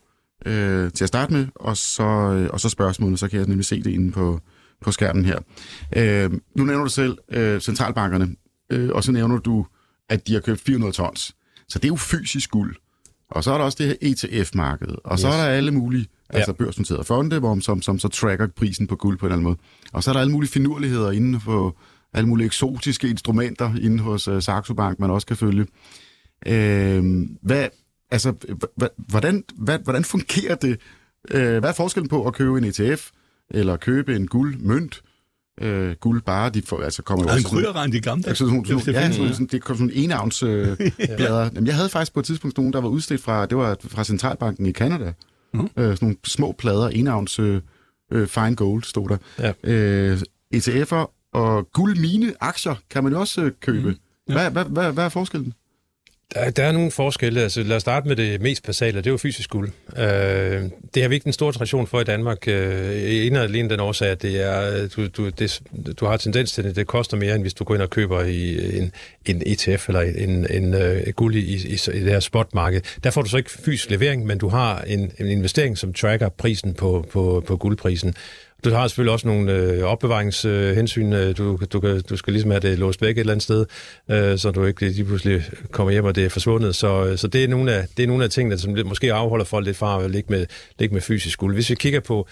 til at starte med, og så, uh, og så spørgsmålet, så kan jeg nemlig se det inde på, på skærmen her. Uh, nu nævner du selv uh, centralbankerne, uh, og så nævner du, at de har købt 400 tons. Så det er jo fysisk guld. Og så er der også det her ETF-marked, og yes. så er der alle mulige altså ja. børsnoterede fonde, hvor, som, som så tracker prisen på guld på en eller anden måde. Og så er der alle mulige finurligheder inden for alle mulige eksotiske instrumenter inden hos uh, Saxo Bank, man også kan følge. Øh, hvad, altså, hvordan, hvordan fungerer det? Øh, hvad er forskellen på at købe en ETF, eller købe en guldmønt, øh, guld bare, de får, altså kommer jo også... En krydderregn, de gamle. Altså, sådan, sådan, ja, sådan, sådan, det kom sådan en avns øh, blader. Jamen, jeg havde faktisk på et tidspunkt nogen, der var udstedt fra, det var fra Centralbanken i Canada. Mm. Øh, sådan nogle små plader, enavns øh, øh, fine gold, stod der. Ja. Øh, ETF'er og guldmine aktier kan man også øh, købe. Mm. Ja. Hvad, hvad, hvad, hvad er forskellen? Der, der er nogle forskelle. Altså, lad os starte med det mest basale, det er jo fysisk guld. Øh, det har vi ikke en stor tradition for i Danmark. Øh, en og alene den årsag, at det er, øh, du, du, det, du har tendens til, at det koster mere, end hvis du går ind og køber i en, en ETF eller en, en uh, guld i, i, i det her spotmarked. Der får du så ikke fysisk levering, men du har en, en investering, som tracker prisen på, på, på guldprisen. Du har selvfølgelig også nogle øh, opbevaringshensyn. Øh, du, du, du skal ligesom have det låst væk et eller andet sted, øh, så du ikke lige pludselig kommer hjem, og det er forsvundet. Så, øh, så det, er nogle af, det er nogle af tingene, som måske afholder folk lidt fra at ligge med, ligge med fysisk guld. Hvis vi kigger på,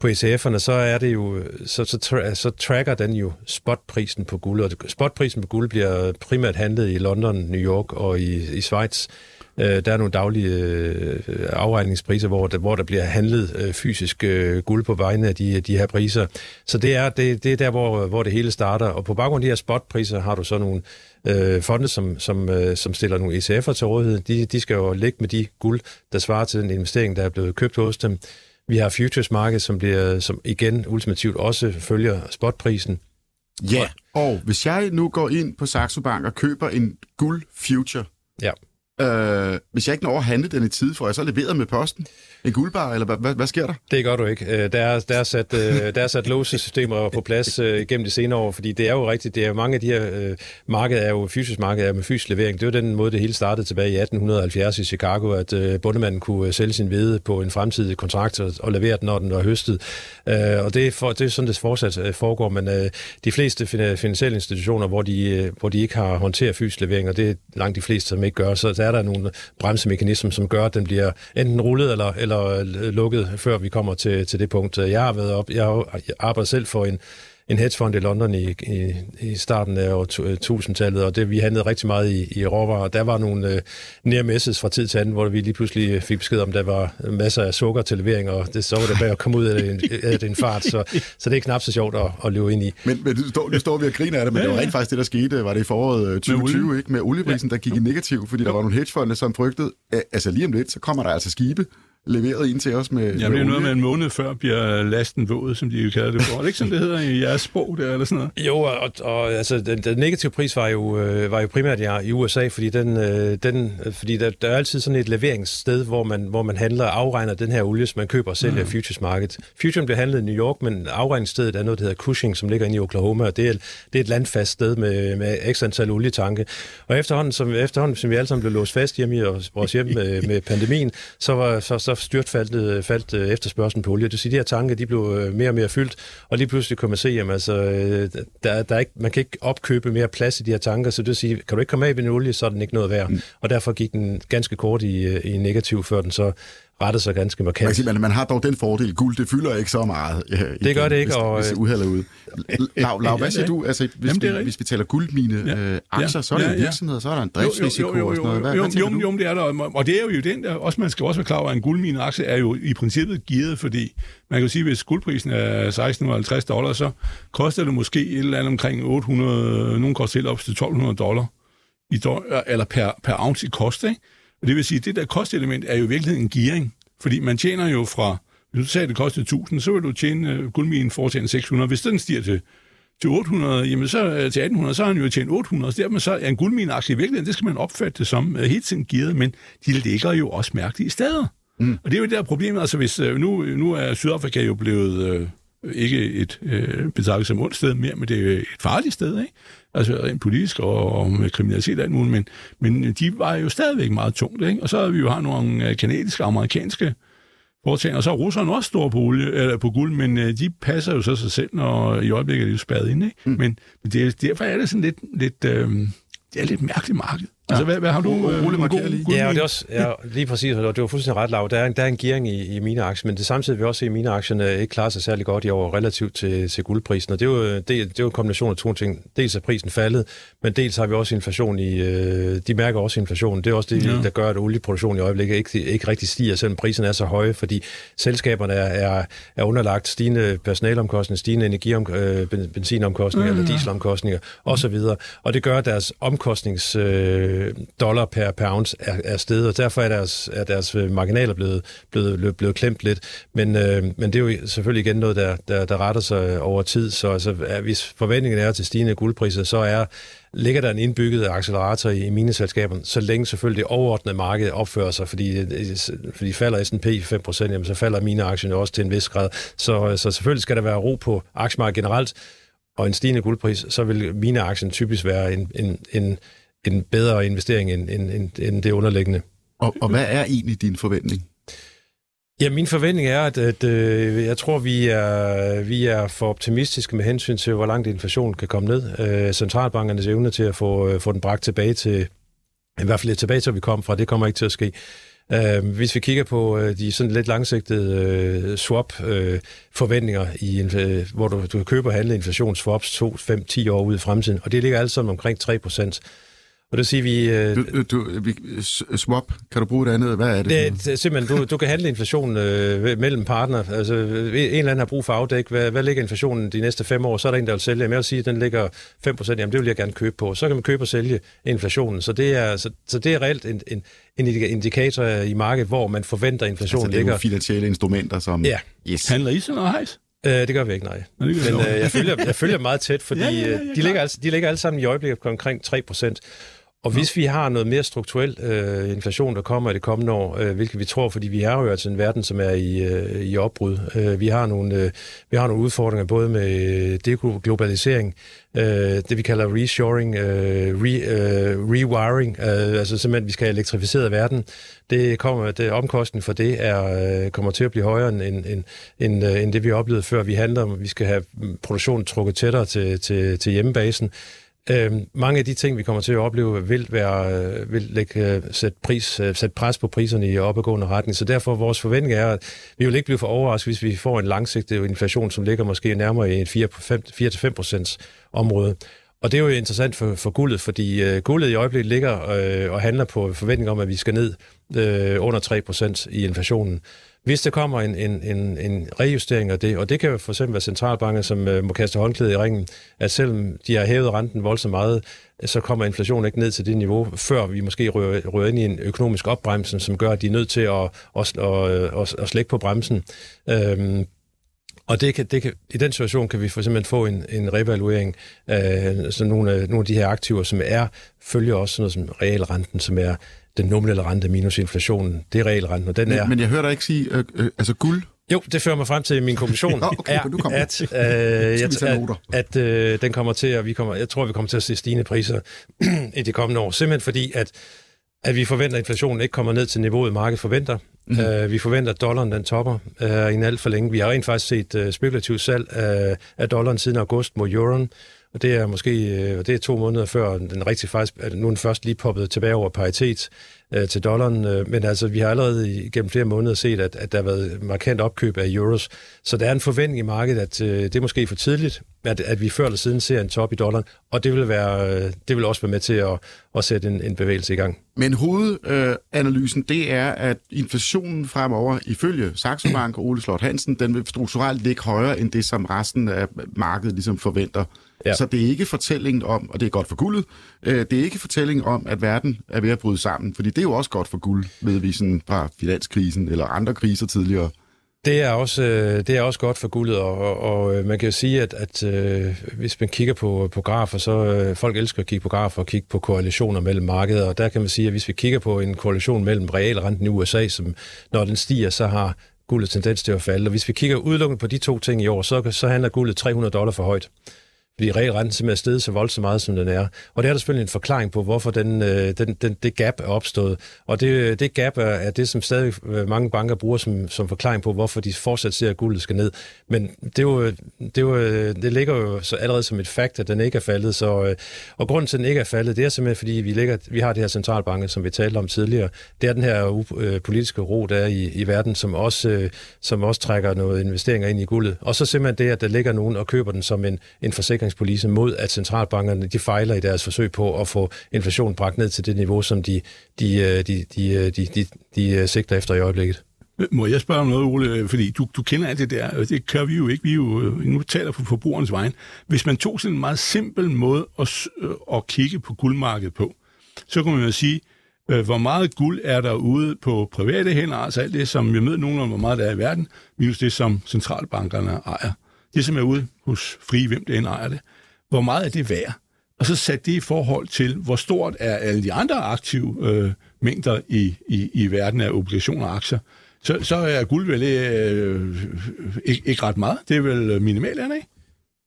på ETF'erne, så er det jo, så, så, tra- så tracker den jo spotprisen på guld, og spotprisen på guld bliver primært handlet i London, New York og i, i Schweiz. Øh, der er nogle daglige øh, afregningspriser, hvor der, hvor der bliver handlet øh, fysisk øh, guld på vegne af de, de her priser. Så det er, det, det er der, hvor, hvor det hele starter. Og på baggrund af de her spotpriser har du så nogle øh, fonde, som, som, øh, som stiller nogle ECF'er til rådighed. De, de skal jo ligge med de guld, der svarer til den investering, der er blevet købt hos dem. Vi har futures market, som, bliver, som igen ultimativt også følger spotprisen. Ja, og hvis jeg nu går ind på Saxo Bank og køber en guld future, ja Øh, hvis jeg ikke når at handle den i tid, får jeg så leveret med posten? En guldbar, eller hvad, hvad, hvad sker der? Det gør du ikke. Øh, der er, der er sat, øh, der er sat låsesystemer på plads øh, gennem de senere år, fordi det er jo rigtigt, det er mange af de her markeder er jo fysisk marked er med fysisk levering. Det var den måde, det hele startede tilbage i 1870 i Chicago, at bundemanden kunne sælge sin hvede på en fremtidig kontrakt og, og levere den, når den var høstet. Og det er, for, det er sådan, det fortsat foregår, men de fleste finansielle institutioner, hvor de, hvor de ikke har håndteret fysisk levering, og det er langt de fleste, som ikke gør, så der er der nogle bremsemekanismer, som gør, at den bliver enten rullet eller, eller lukket, før vi kommer til, til det punkt. Jeg har været op, jeg arbejder selv for en en hedgefond i London i, i, i starten af år 1000-tallet, og det, vi handlede rigtig meget i, i råvarer. Der var nogle øh, near misses fra tid til anden, hvor vi lige pludselig fik besked om, at der var masser af sukker til levering, og det, så var det bare at komme ud af en, af en fart, så, så det er knap så sjovt at, at løbe ind i. Men, men du, står, du står ved at grine af det, men ja, ja. det var rent faktisk det, der skete, var det i foråret 2020, med ikke? Med olieprisen, ja. der gik i negativ, fordi der var nogle hedgefonde, som frygtede, at altså lige om lidt, så kommer der altså skibe, leveret ind til os med Ja, det er noget med en måned før bliver lasten våd, som de jo kalder det for. Er det ikke sådan, det hedder i jeres sprog der, eller sådan noget? Jo, og, og altså, den, den negative pris var jo, øh, var jo primært i, i USA, fordi, den, øh, den, fordi der, der er altid sådan et leveringssted, hvor man, hvor man handler og afregner den her olie, som man køber og sælger mm. futures market. Futuren bliver handlet i New York, men afregningsstedet er noget, der hedder Cushing, som ligger inde i Oklahoma, og det er, det er et landfast sted med, med ekstra antal olietanke. Og efterhånden, som, efterhånden, som vi alle sammen blev låst fast hjemme i vores hjem med, med pandemien, så, var, så, så styrt faldt, øh, faldt øh, efterspørgselen på olie. Det vil sige, at de her tanke de blev øh, mere og mere fyldt, og lige pludselig kunne man se, at altså, der, der er ikke, man kan ikke opkøbe mere plads i de her tanker, så det vil sige, kan du ikke komme af ved en olie, så er den ikke noget værd. Mm. Og derfor gik den ganske kort i, i negativ, før den så rettet sig ganske markant. Man, sige, man, man har dog den fordel, guld det fylder ikke så meget. Øh, det gør det ikke. Hvis, og, hvis uheldet er ude. Lav, Lav, hvad siger du? Altså, hvis, Jamen, vi, hvis vi taler guldmine ja. øh, aktier, så er der ja, ja. virksomheder, så er der en driftsrisiko jo, jo, jo, jo, og sådan noget. Hvad, jo, hvad jo, jo, jo, det er der. Og det er jo den der, også, man skal også være klar over, at en guldmine aktie er jo i princippet givet, fordi man kan sige, at hvis guldprisen er 1650 dollar, så koster det måske et eller andet omkring 800, nogen koster helt op til 1200 dollar i do, eller per, per ounce i kost, ikke? Og det vil sige, at det der kostelement er jo i virkeligheden en gearing. Fordi man tjener jo fra, hvis du sagde, at det kostede 1000, så vil du tjene uh, guldminen foretjene 600. Hvis den stiger til, til 800, jamen så uh, til 1800, så har han jo tjent 800. Så dermed så er en guldmineaktie i virkeligheden, det skal man opfatte det som uh, helt tiden gearet, men de ligger jo også mærkelige steder. Mm. Og det er jo det der problem, altså hvis nu, nu er Sydafrika jo blevet ikke et uh, betragtet som ondt sted mere, men det er et farligt sted, ikke? altså rent politisk og, og med kriminalitet og alt muligt, men, men de var jo stadigvæk meget tungt, ikke? Og så har vi jo har nogle øh, kanadiske og amerikanske foretagende, og så er russerne også store på, olie, eller på guld, men øh, de passer jo så sig selv, og i øjeblikket er de jo spadet ind, ikke? Mm. Men, men det, derfor er det sådan lidt, lidt øh, det er lidt mærkeligt marked. Altså, hvad, hvad har du? Ole, Øh, markerer lige. Ja, og det er også ja, lige præcis, og det var fuldstændig ret lav. Der er en, der er en gearing i, i mine aktier, men det samtidig vil vi også se, at mine aktier ikke klarer sig særlig godt i år relativt til, til guldprisen. Og det er, jo, det, det er jo en kombination af to ting. Dels er prisen faldet, men dels har vi også inflation i... Øh, de mærker også inflation. Det er også det, Ja. der gør, at olieproduktionen i øjeblikket ikke, ikke rigtig stiger, selvom prisen er så høje, fordi selskaberne er, er, er underlagt stigende personalomkostninger, stigende energiom, øh, ben- benzinomkostninger Ja, eller ja. dieselomkostninger osv. Og det gør, at deres omkostnings øh, Øh, dollar per, per ounce er, er steget, og derfor er deres, er deres øh, marginaler blevet, blevet, blevet, blevet klemt lidt. Men, øh, men det er jo selvfølgelig igen noget, der, der, der retter sig over tid. Så altså, hvis forventningen er til stigende guldpriser, så er ligger der en indbygget accelerator i mineselskaberne, så længe selvfølgelig det overordnede marked opfører sig, fordi, øh, fordi falder S&P 5%, jamen, så falder mine aktier også til en vis grad. Så, så selvfølgelig skal der være ro på aktiemarkedet generelt, og en stigende guldpris, så vil mine aktier typisk være en, en, en, en bedre investering end, end, end, end det underliggende. Og, og hvad er egentlig din forventning? Ja, min forventning er, at, at øh, jeg tror, vi er, vi er for optimistiske med hensyn til, hvor langt inflationen kan komme ned. Øh, centralbankernes evne til at få, øh, få den bragt tilbage til, i hvert fald lidt tilbage til, vi kom fra, det kommer ikke til at ske. Øh, hvis vi kigger på øh, de sådan lidt langsigtede øh, swap-forventninger, i, en, øh, hvor du, du kan købe og handle inflationsswaps 2, 5, 10 år ude i fremtiden, og det ligger alt sammen omkring 3 procent. Og det siger vi... Øh, Du, du, vi, swap, kan du bruge et andet? Hvad er det? det, det er simpelthen, du, du kan handle inflationen øh, mellem partner. Altså, en eller anden har brug for afdæk. Hvad, hvad ligger inflationen de næste fem år? Så er der en, der vil sælge. Jamen, jeg vil sige, at den ligger 5 procent. Jamen, det vil jeg gerne købe på. Så kan man købe og sælge inflationen. Så det er, så, så det er reelt en, en, en indikator i markedet, hvor man forventer, at inflationen altså, det er ligger. jo finansielle instrumenter, som... Ja. Yes. Handler I sådan noget hejs? Øh, det gør vi ikke, nej. Gør Men øh, jeg, følger, jeg følger meget tæt, fordi Ja, ja, ja, ja, ja, ja, de, ligger altså, de ligger alle sammen i øjeblikket på omkring 3 procent. Og hvis vi har noget mere strukturel øh, inflation, der kommer i det kommende år, øh, hvilket vi tror, fordi vi er jo altså en verden, som er i, øh, i opbrud. Øh, vi, har nogle, øh, vi har nogle udfordringer både med deglobalisering, øh, det vi kalder reshoring, øh, re, øh, rewiring, øh, altså simpelthen, vi skal have elektrificeret verden. Det kommer, det, omkostning for det er, øh, kommer til at blive højere end, end, end, end, øh, end det, vi oplevede før. Vi handler om, vi skal have produktionen trukket tættere til, til, til hjemmebasen. Øh, mange af de ting, vi kommer til at opleve, vil, være, øh, vil lægge, øh, sætte, pris, øh, sætte pres på priserne i opadgående retning. Så derfor vores forventning er, at vi vil ikke blive for overrasket, hvis vi får en langsigtet inflation, som ligger måske nærmere i et 4-5 procents område. Og det er jo interessant for, for guldet, fordi øh, guldet i øjeblikket ligger øh, og handler på forventning om, at vi skal ned øh, under 3 procent i inflationen. Hvis der kommer en, en, en, en rejustering af det, og det kan jo for eksempel være centralbanker, som øh, må kaste håndklædet i ringen, at selvom de har hævet renten voldsomt meget, så kommer inflationen ikke ned til det niveau, før vi måske rører, rører ind i en økonomisk opbremsen, som gør, at de er nødt til at, at, at, at, at slække på bremsen. Øhm, og det kan, det kan, i den situation kan vi for simpelthen få en, en revaluering af så nogle, af, nogle af de her aktiver, som er, følger også sådan noget som realrenten, som er den nominelle rente minus inflationen. Det er realrenten, og den er... Men, men jeg hører dig ikke sige, øh, øh, altså guld, Jo, det fører mig frem til min konklusion, okay, er, at, øh, jeg, at, at øh, den kommer til, at vi kommer, jeg tror, vi kommer til at se stigende priser i de kommende år. Simpelthen fordi, at, at vi forventer, at inflationen ikke kommer ned til niveauet, markedet forventer. Mm. Uh, vi forventer, at dollaren den topper uh, i en alt for længe. Vi har rent faktisk set uh, spekulativt salg af, af dollaren siden august mod euroen. Og det er måske øh, det er to måneder før den rigtig faktisk, at nu er den først lige poppet tilbage over paritet øh, til dollaren. Øh, men altså, vi har allerede gennem flere måneder set, at, at der har været markant opkøb af euros. Så der er en forventning i markedet, at øh, det er måske for tidligt, at, at vi før eller siden ser en top i dollaren. Og det vil, være, øh, det vil også være med til at, at sætte en, en bevægelse i gang. Men hovedanalysen, øh, det er, at inflationen fremover, ifølge Saxo Bank og Ole Slot Hansen, den vil strukturelt ligge højere end det, som resten af markedet ligesom forventer. Ja. Så det er ikke fortællingen om, og det er godt for guldet, øh, det er ikke fortællingen om, at verden er ved at bryde sammen, fordi det er jo også godt for guld, ved vi sådan fra finanskrisen eller andre kriser tidligere. Det er også, øh, det er også godt for guldet, og, og, og øh, man kan jo sige, at, at øh, hvis man kigger på, på grafer, så øh, folk elsker at kigge på grafer og kigge på korrelationer mellem markeder, og der kan man sige, at hvis vi kigger på en korrelation mellem realrenten i USA, som når den stiger, så har guldet tendens til at falde, og hvis vi kigger udelukkende på de to ting i år, så, så handler guldet 300 dollar for højt fordi realrenten simpelthen er steget så voldsomt meget, som den er. Og det er der selvfølgelig en forklaring på, hvorfor den, øh, den, den, det gap er opstået. Og det, øh, det gap er, er det, som stadig øh, mange banker bruger som, som forklaring på, hvorfor de fortsat ser, at guldet skal ned. Men det, er jo, det, er jo, det ligger jo så allerede som et fakt, at den ikke er faldet. Så, og grunden til, at den ikke er faldet, det er simpelthen, fordi vi, ligger, vi har det her centralbanke, som vi talte om tidligere. Det er den her politiske ro, der er i, i verden, som også, som også trækker noget investeringer ind i guldet. Og så simpelthen det, at der ligger nogen og køber den som en, en forsikring forsikringspolice mod, at centralbankerne de fejler i deres forsøg på at få inflationen bragt ned til det niveau, som de, de, øh, øh, de, de, de, de, de, de sigter efter i øjeblikket. Øh, må jeg spørge om noget, Ole? Fordi du, du kender alt det der, det kan vi jo ikke. Vi er jo, nu taler på forbrugerens vejen. Hvis man tog sådan en meget simpel måde at, at kigge på guldmarkedet på, så kunne man jo sige, hvor meget guld er der ude på private hænder, altså alt det, som vi ved nogen om, hvor meget der er i verden, minus det, som centralbankerne ejer. Det, som er ude hos frie, hvem det end ejer det hvor meget er det værd? Og så sat det i forhold til, hvor stort er alle de andre aktive øh, mængder i, i, i verden af obligationer og aktier. Så, så er guld vel øh, ikke, ikke ret meget. Det er vel minimalt, er det ikke?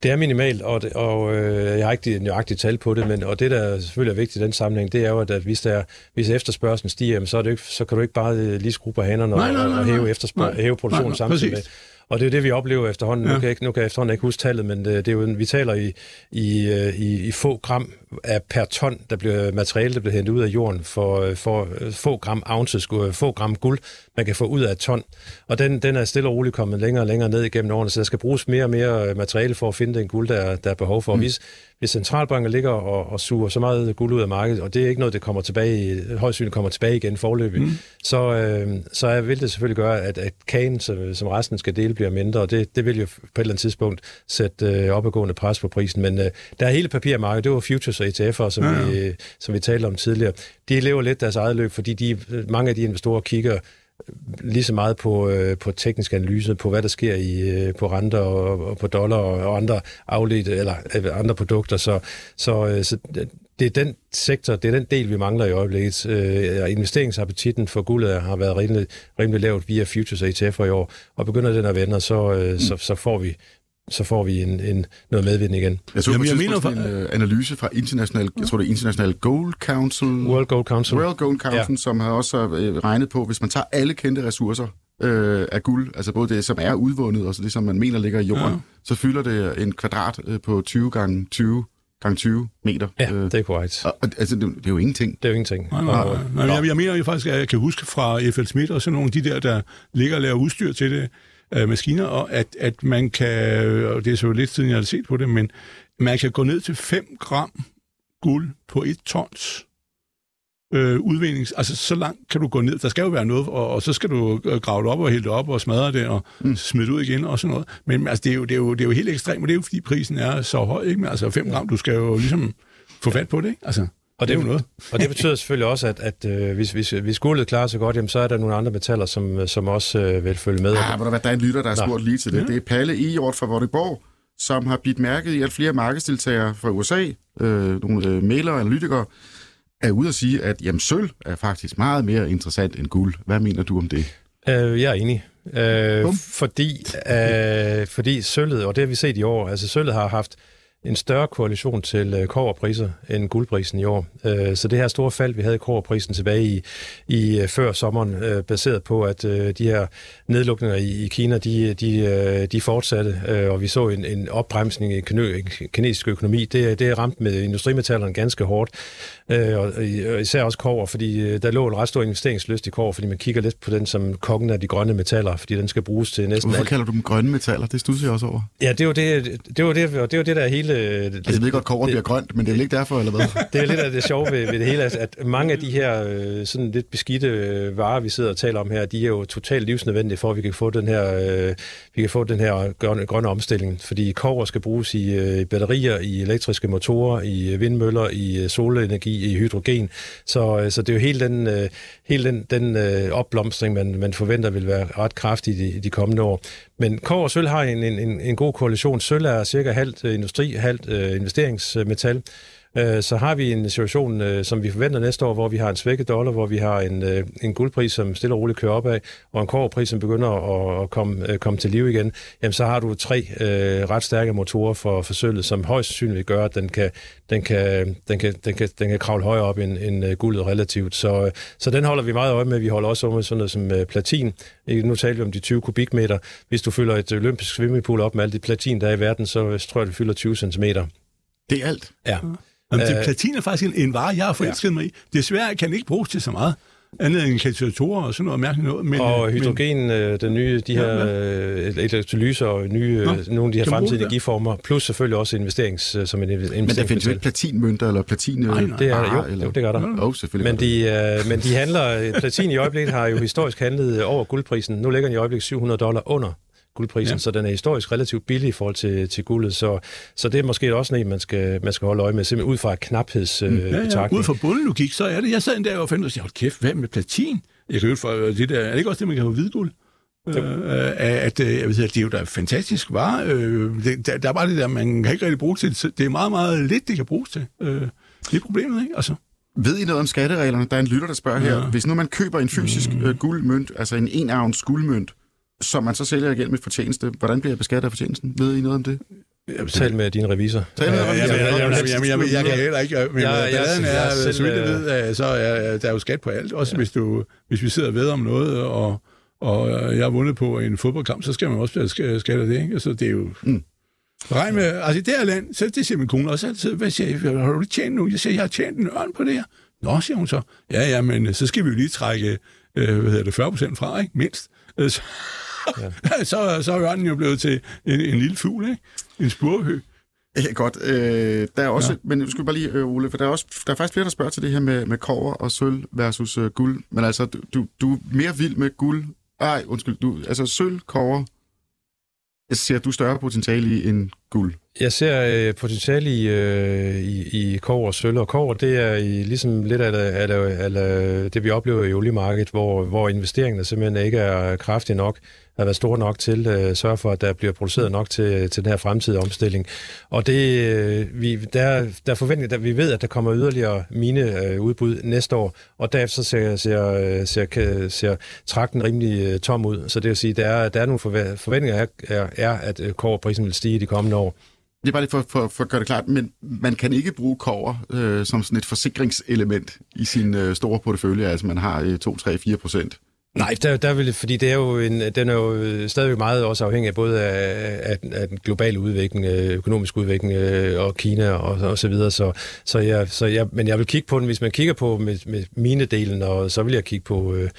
Det er minimalt, og, det, og øh, jeg har ikke de nøjagtige tal på det, men og det, der selvfølgelig er vigtigt i den sammenhæng, det er jo, at hvis, der, hvis efterspørgselen stiger, så, er det ikke, så kan du ikke bare lige skrue på hænderne og, og hæve, efterspørg, hæve produktionen nej, nej, samtidig med. Og det er det, vi oplever efterhånden. Ja. Nu, kan jeg ikke, nu kan jeg efterhånden ikke huske tallet, men det, det er jo, vi taler i, i, øh, i, i få gram af per ton, der bliver materiale, der bliver hentet ud af jorden for, for få gram ounces, få gram guld, man kan få ud af et ton. Og den, den er stille og roligt kommet længere og længere ned igennem årene, så der skal bruges mere og mere materiale for at finde den guld, der, der er behov for. Mm. Hvis, hvis centralbanker ligger og, og suger så meget guld ud af markedet, og det er ikke noget, der kommer tilbage, højst kommer tilbage igen forløbet, mm. så, øh, så vil det selvfølgelig gøre, at, at kagen, som, som resten skal dele, bliver mindre, og det, det vil jo på et eller andet tidspunkt sætte øh, opadgående pres på prisen. Men øh, der er hele papirmarkedet, det var futures og ETF'er, som, ja, ja. Vi, som vi talte om tidligere. De lever lidt deres eget løb, fordi de, mange af de investorer kigger lige så meget på, øh, på teknisk analyse, på hvad der sker i, øh, på renter og, og på dollar og, og andre afledte eller øh, andre produkter. Så, så, øh, så det er den sektor, det er den del, vi mangler i øjeblikket. Øh, investeringsappetitten for guldet har været rimelig, rimelig lavt via futures og ETF'er i år, og begynder den at vende, så, øh, mm. så, så får vi så får vi en, en, noget medvind igen. Jeg så Jamen, jeg mener for... en uh, analyse fra international, jeg tror det er International Gold Council. World Gold Council. World Gold Council, ja. som har også uh, regnet på, hvis man tager alle kendte ressourcer uh, af guld, altså både det, som er udvundet, og så det, som man mener ligger i jorden, ja. så fylder det en kvadrat uh, på 20 gange 20 gange 20 meter. Ja, det er korrekt. Og, altså, det, det er jo ingenting. Det er jo ingenting. Nej, nej, nej. nej jeg, jeg mener jo faktisk, at jeg kan huske fra FL Schmidt og sådan nogle af de der, der ligger og laver udstyr til det, øh, maskiner, og at, at man kan, og det er så lidt siden, jeg har set på det, men man kan gå ned til 5 gram guld på et tons øh, udvindings... Altså, så langt kan du gå ned. Der skal jo være noget, og, og så skal du øh, grave det op og hælde det op og smadre det og mm. smide det ud igen og sådan noget. Men altså, det, er jo, det, er jo, det er jo helt ekstremt, og det er jo, fordi prisen er så høj, ikke? Men altså, 5 gram, du skal jo ligesom få fat på det, ikke? Altså. Og det, det, noget. og det betyder selvfølgelig også, at, at øh, hvis, hvis, hvis guldet klarer sig godt, jamen, så er der nogle andre metaller, som, som også øh, vil følge med. Ja, der, der er en lytter, der har spurgt lige til det. Ja. Det er Palle Ejort fra Vordingborg, som har bidt mærket i, at flere markedsdeltagere fra USA, øh, nogle øh, mailere og analytikere, er ude at sige, at jamen, sølv er faktisk meget mere interessant end guld. Hvad mener du om det? Øh, jeg er enig. Øh, fordi, øh, fordi sølvet, og det har vi set i år, altså sølvet har haft en større koalition til øh, koverpriser end guldprisen i år. Øh, så det her store fald, vi havde i koverprisen tilbage i, i øh, før sommeren, øh, baseret på, at øh, de her nedlukninger i, i Kina, de, de, øh, de fortsatte, øh, og vi så en, en opbremsning i kinesisk økonomi. Det, det ramt med industrimetallerne ganske hårdt, øh, og især også kover, fordi øh, der lå en ret stor investeringsløst i kover, fordi man kigger lidt på den som kongen af de grønne metaller, fordi den skal bruges til næsten Hvorfor alt. kalder du dem grønne metaller? Det studser jeg også over. Ja, det var det, det, var det, det, var det der hele altså, jeg ved godt, kover bliver grønt, men det er ikke derfor, eller hvad? det er lidt af det sjove ved, ved det hele, altså, at mange af de her øh, sådan lidt beskidte øh, varer, vi sidder og taler om her, de er jo totalt livsnødvendige for, at vi kan få den her, øh, vi kan få den her grønne, grønne omstilling. Fordi kover skal bruges i øh, batterier, i elektriske motorer, i vindmøller, i øh, solenergi, i hydrogen. Så, øh, så det er jo hele den, øh, hele den, den øh, opblomstring, man, man forventer vil være ret kraftig i de, de kommende år. Men kår og sølv har en, en, en god koalition. Sølv er cirka halvt øh, industri, halvt øh, investeringsmetal. Øh, så har vi en situation, øh, som vi forventer næste år, hvor vi har en svækket dollar, hvor vi har en, øh, en guldpris, som stille og roligt kører opad, og en kårpris, som begynder at, at komme, øh, komme til liv igen, jamen så har du tre øh, ret stærke motorer for, for sølvet, som højst sandsynligt gøre, at den kan, den kan, den kan, den kan, den kan kravle højere op end, end uh, guldet relativt. Så, så den holder vi meget øje med. Vi holder også øje med sådan noget som uh, platin. Nu taler vi om de 20 kubikmeter. Hvis du fylder et olympisk swimmingpool op med alt det platin, der er i verden, så tror jeg, det fylder 20 cm. Det er alt? Ja. Jamen, det, platin er faktisk en, en vare, jeg har forelsket ja. mig i. Desværre kan det ikke bruges til så meget andet end katalysatorer og sådan noget mærkeligt noget. Men, og hydrogen, men, den nye, de her ja, elektrolyser og nye, Nå, nogle af de her fremtidige energiformer, plus selvfølgelig også investerings, som en investering. Men der findes jo ikke platinmønter eller platin... Nej, nej. Det er, jo, eller? jo, det gør der. Oh, selvfølgelig men, de, uh, men de handler... Platin i øjeblikket har jo historisk handlet over guldprisen. Nu ligger den i øjeblikket 700 dollar under guldprisen, ja. så den er historisk relativt billig i forhold til, til guldet. Så, så det er måske også en, man skal, man skal holde øje med, simpelthen ud fra et knaphedsbetragtning. Øh, ja, ja. Ud fra bundelogik, så er det. Jeg sad en dag og fandt ud af, hold kæft, hvad med platin? Jeg kan for det der, er det ikke også det, man kan have hvidguld? Øh, at, øh, jeg ved, det er jo da fantastisk var. Øh, det, der, der er bare det der, man kan ikke rigtig bruge til. Det er meget, meget lidt, det kan bruges til. Øh, det er problemet, ikke? Altså. Ved I noget om skattereglerne? Der er en lytter, der spørger ja. her. Hvis nu man køber en fysisk mm. øh, guldmønt, altså en enavns guldmønt, som man så sælger igen med fortjeneste. Hvordan bliver jeg beskattet af fortjenesten? Ved I noget om det? Tal med din revisor. Tal med revisor. Jeg kan heller ikke, men balladen er, så vidt jeg ved, så er der jo skat på alt. Også hvis, du, hvis vi sidder ved om noget, og, og jeg har vundet på en fodboldkamp, så skal man også være skat af det. Ikke? Så det er jo... Mm. Regn med, altså i det her land, så det siger min kone også altid, hvad siger jeg, har du tjent nu? Jeg siger, jeg har tjent en ørn på det her. Nå, siger hun så. Ja, ja, men så skal vi jo lige trække, øh, hvad hedder det, 40 procent fra, ikke? Mindst. Så, ja. så, så er ørnen jo blevet til en, en lille fugl, ikke? En spurvehø. Ja, godt. Øh, der er også, ja. men skal bare lige, øh, Ole, for der er, også, der er faktisk flere, der spørger til det her med, med kover og sølv versus øh, guld. Men altså, du, du, du er mere vild med guld. Ej, undskyld, du, altså sølv, kover, ser du større potentiale i end guld? Jeg ser øh, potentiale i, øh, i, i kover, sølv og kover. Det er i, ligesom lidt af af, af det, det, vi oplever i oliemarkedet, hvor, hvor investeringerne simpelthen ikke er kraftige nok har været store nok til øh, at øh, sørge for, at der bliver produceret nok til, til den her fremtidige omstilling. Og det, øh, vi, der, der forventer, at vi ved, at der kommer yderligere mine øh, udbud næste år, og derefter ser, ser, øh, ser, ser trakten rimelig øh, tom ud. Så det vil sige, der er, der er nogle forventninger, er, er, er at kårprisen vil stige de kommende år. Det er bare lige for, for, for at gøre det klart, men man kan ikke bruge kover øh, som sådan et forsikringselement i sin øh, store portefølje, altså man har øh, 2, 3, 4 procent Nej, der, der vil, fordi det er jo en, den er jo stadigvæk meget også afhængig af både af, af, af den globale udvikling, øh, økonomisk udvikling øh, og Kina og, og så videre. Så, så, jeg, så jeg, men jeg vil kigge på den, hvis man kigger på med, med mine delen, og så vil jeg kigge på, øh,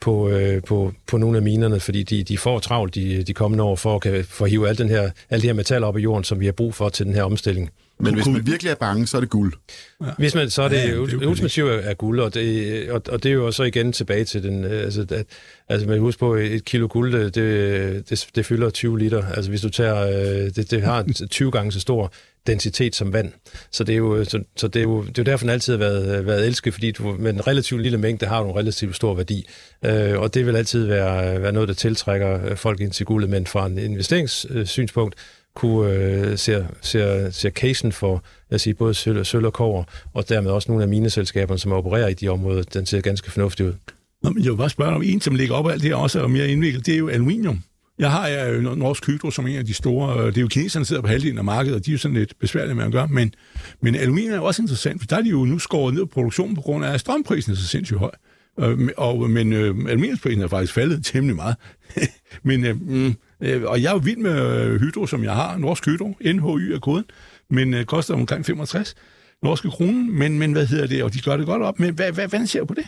på, øh, på, på nogle af minerne, fordi de, de får travlt de, de kommende år for at kan forhive al den her, alle de her metaller op i jorden, som vi har brug for til den her omstilling. Men hvis man virkelig er bange, så er det guld. Ja. Hvis man, så er det, ja, det ultimativt er guld, og det, og, og det er jo så igen tilbage til den, øh, altså, at, altså man husker på, et kilo guld, det, det, det fylder 20 liter. Altså hvis du tager, øh, det, det har 20 gange så stor densitet som vand. Så det er jo, så, så det er jo, det er jo derfor, den altid har været, været elsket, fordi du, med en relativt lille mængde har du en relativt stor værdi. Øh, og det vil altid være, være noget, der tiltrækker folk ind til guldet, men fra en investeringssynspunkt, kunne øh, ser, ser, ser casen for jeg sige, både sølv, sølv og kover, og dermed også nogle af mineselskaberne, som opererer i de områder, den ser ganske fornuftig ud. Nå, men jeg vil bare spørge om en, som ligger op af alt det her også er mere indviklet, det er jo aluminium. Jeg har jo Norsk Hydro som en af de store, øh, det er jo kineserne, der sidder på halvdelen af markedet, og de er jo sådan lidt besværlige med at gøre, men, men aluminium er jo også interessant, for der er de jo nu skåret ned på produktionen på grund af, at strømprisen er så sindssygt høj. Øh, og, men øh, aluminiumsprisen er faktisk faldet temmelig meget. men øh, mm, Øh, og jeg er jo vild med øh, Hydro, som jeg har. Norsk Hydro, NHY er koden, men øh, koster omkring 65 norske kroner. Men, men hvad hedder det? Og de gør det godt op. Men hvad, hvad, hvad ser du på det?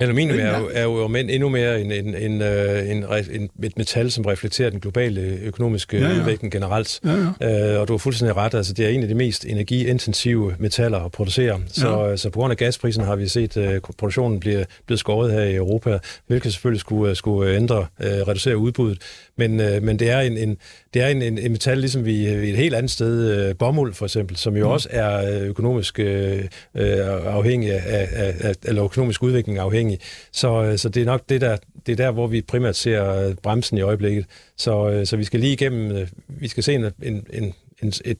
Aluminium er jo, er jo men endnu mere en, en, en, øh, en, en, et metal, som reflekterer den globale økonomiske ja, ja. udvikling generelt. Ja, ja. Øh, og du har fuldstændig ret, altså det er en af de mest energiintensive metaller at producere. Så, ja. så på grund af gasprisen har vi set, at produktionen bliver blevet skåret her i Europa, hvilket selvfølgelig skulle, skulle ændre, reducere udbuddet. Men, øh, men det er en, en, det er en, en, en metal, ligesom vi et helt andet sted, øh, bomuld for eksempel, som jo mm. også er økonomisk øh, afhængig af, af, af, eller økonomisk udvikling afhængig. Så, øh, så det er nok det der, det er der, hvor vi primært ser øh, bremsen i øjeblikket. Så, øh, så vi skal lige igennem, vi skal se en, en, en, en, et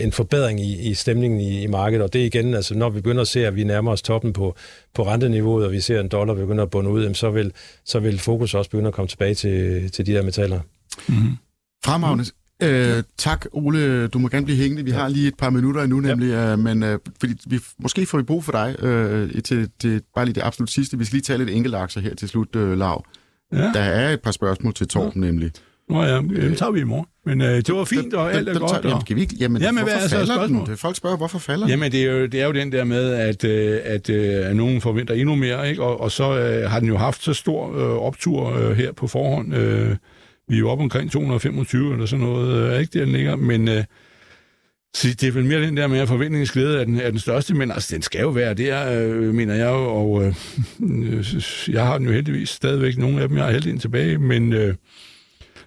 en forbedring i, i stemningen i, i markedet, og det igen, altså når vi begynder at se, at vi nærmer os toppen på, på renteniveauet, og vi ser en dollar begynder at bunde ud, så vil, så vil fokus også begynde at komme tilbage til, til de der metaller. Mm-hmm. Fremragende. Øh, tak, Ole. Du må gerne blive hængende. Vi ja. har lige et par minutter endnu, nemlig, ja. øh, men øh, fordi vi, måske får vi brug for dig øh, til, til bare lige det absolut sidste. Vi skal lige tale lidt enkelte aktier her til slut, øh, Lav. Ja. Der er et par spørgsmål til Torben, ja. nemlig. Nå ja, dem tager vi i morgen. Men øh, det var fint, og alt er godt. Tager, jamen, kan vi ikke, jamen, jamen hvorfor hvad er falder den? Det, folk spørger, hvorfor falder Jamen, det er, jo, det er jo den der med, at, øh, at, øh, at nogen forventer endnu mere, ikke? Og, og så øh, har den jo haft så stor øh, optur øh, her på forhånd. Øh, vi er jo oppe omkring 225 eller sådan noget, øh, ikke der den ligger, men... Øh, så det er vel mere den der med, at forventningsglæde er den, er den største, men altså, den skal jo være der, øh, mener jeg jo, og øh, jeg har den jo heldigvis stadigvæk, nogle af dem, jeg har heldigvis tilbage, men, øh,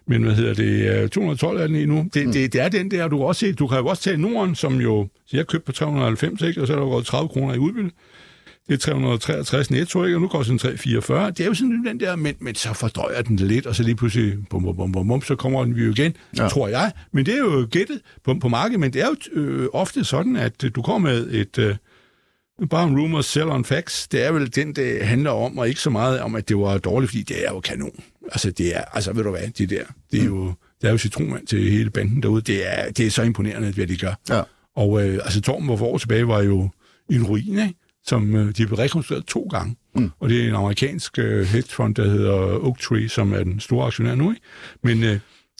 men hvad hedder det, 212 er den i nu. Det, mm. det, det er den der, du kan også se, du kan jo også tage Norden, som jo, så jeg købte på 390, ikke, og så er der gået 30 kroner i udbytte. Det er 363 netto, ikke? og nu går den 344. Det er jo sådan den der, men, men så fordøjer den lidt, og så lige pludselig, bum, bum, bum, bum, bum, så kommer den jo igen, ja. tror jeg. Men det er jo gættet på, på markedet, men det er jo øh, ofte sådan, at du kommer med et... Øh, bare en rumor, sell on facts. Det er vel den, det handler om, og ikke så meget om, at det var dårligt, fordi det er jo kanon. Altså, det er, altså ved du hvad, det der, det er jo, det er jo citronvand til hele banden derude. Det er, det er så imponerende, hvad de gør. Ja. Og øh, altså, Torben, hvor for år tilbage, var jo en ruin, ikke? Som øh, de blev rekonstrueret to gange. Mm. Og det er en amerikansk øh, hedgefond, der hedder Oaktree, som er den store aktionær nu. Ikke? Men øh,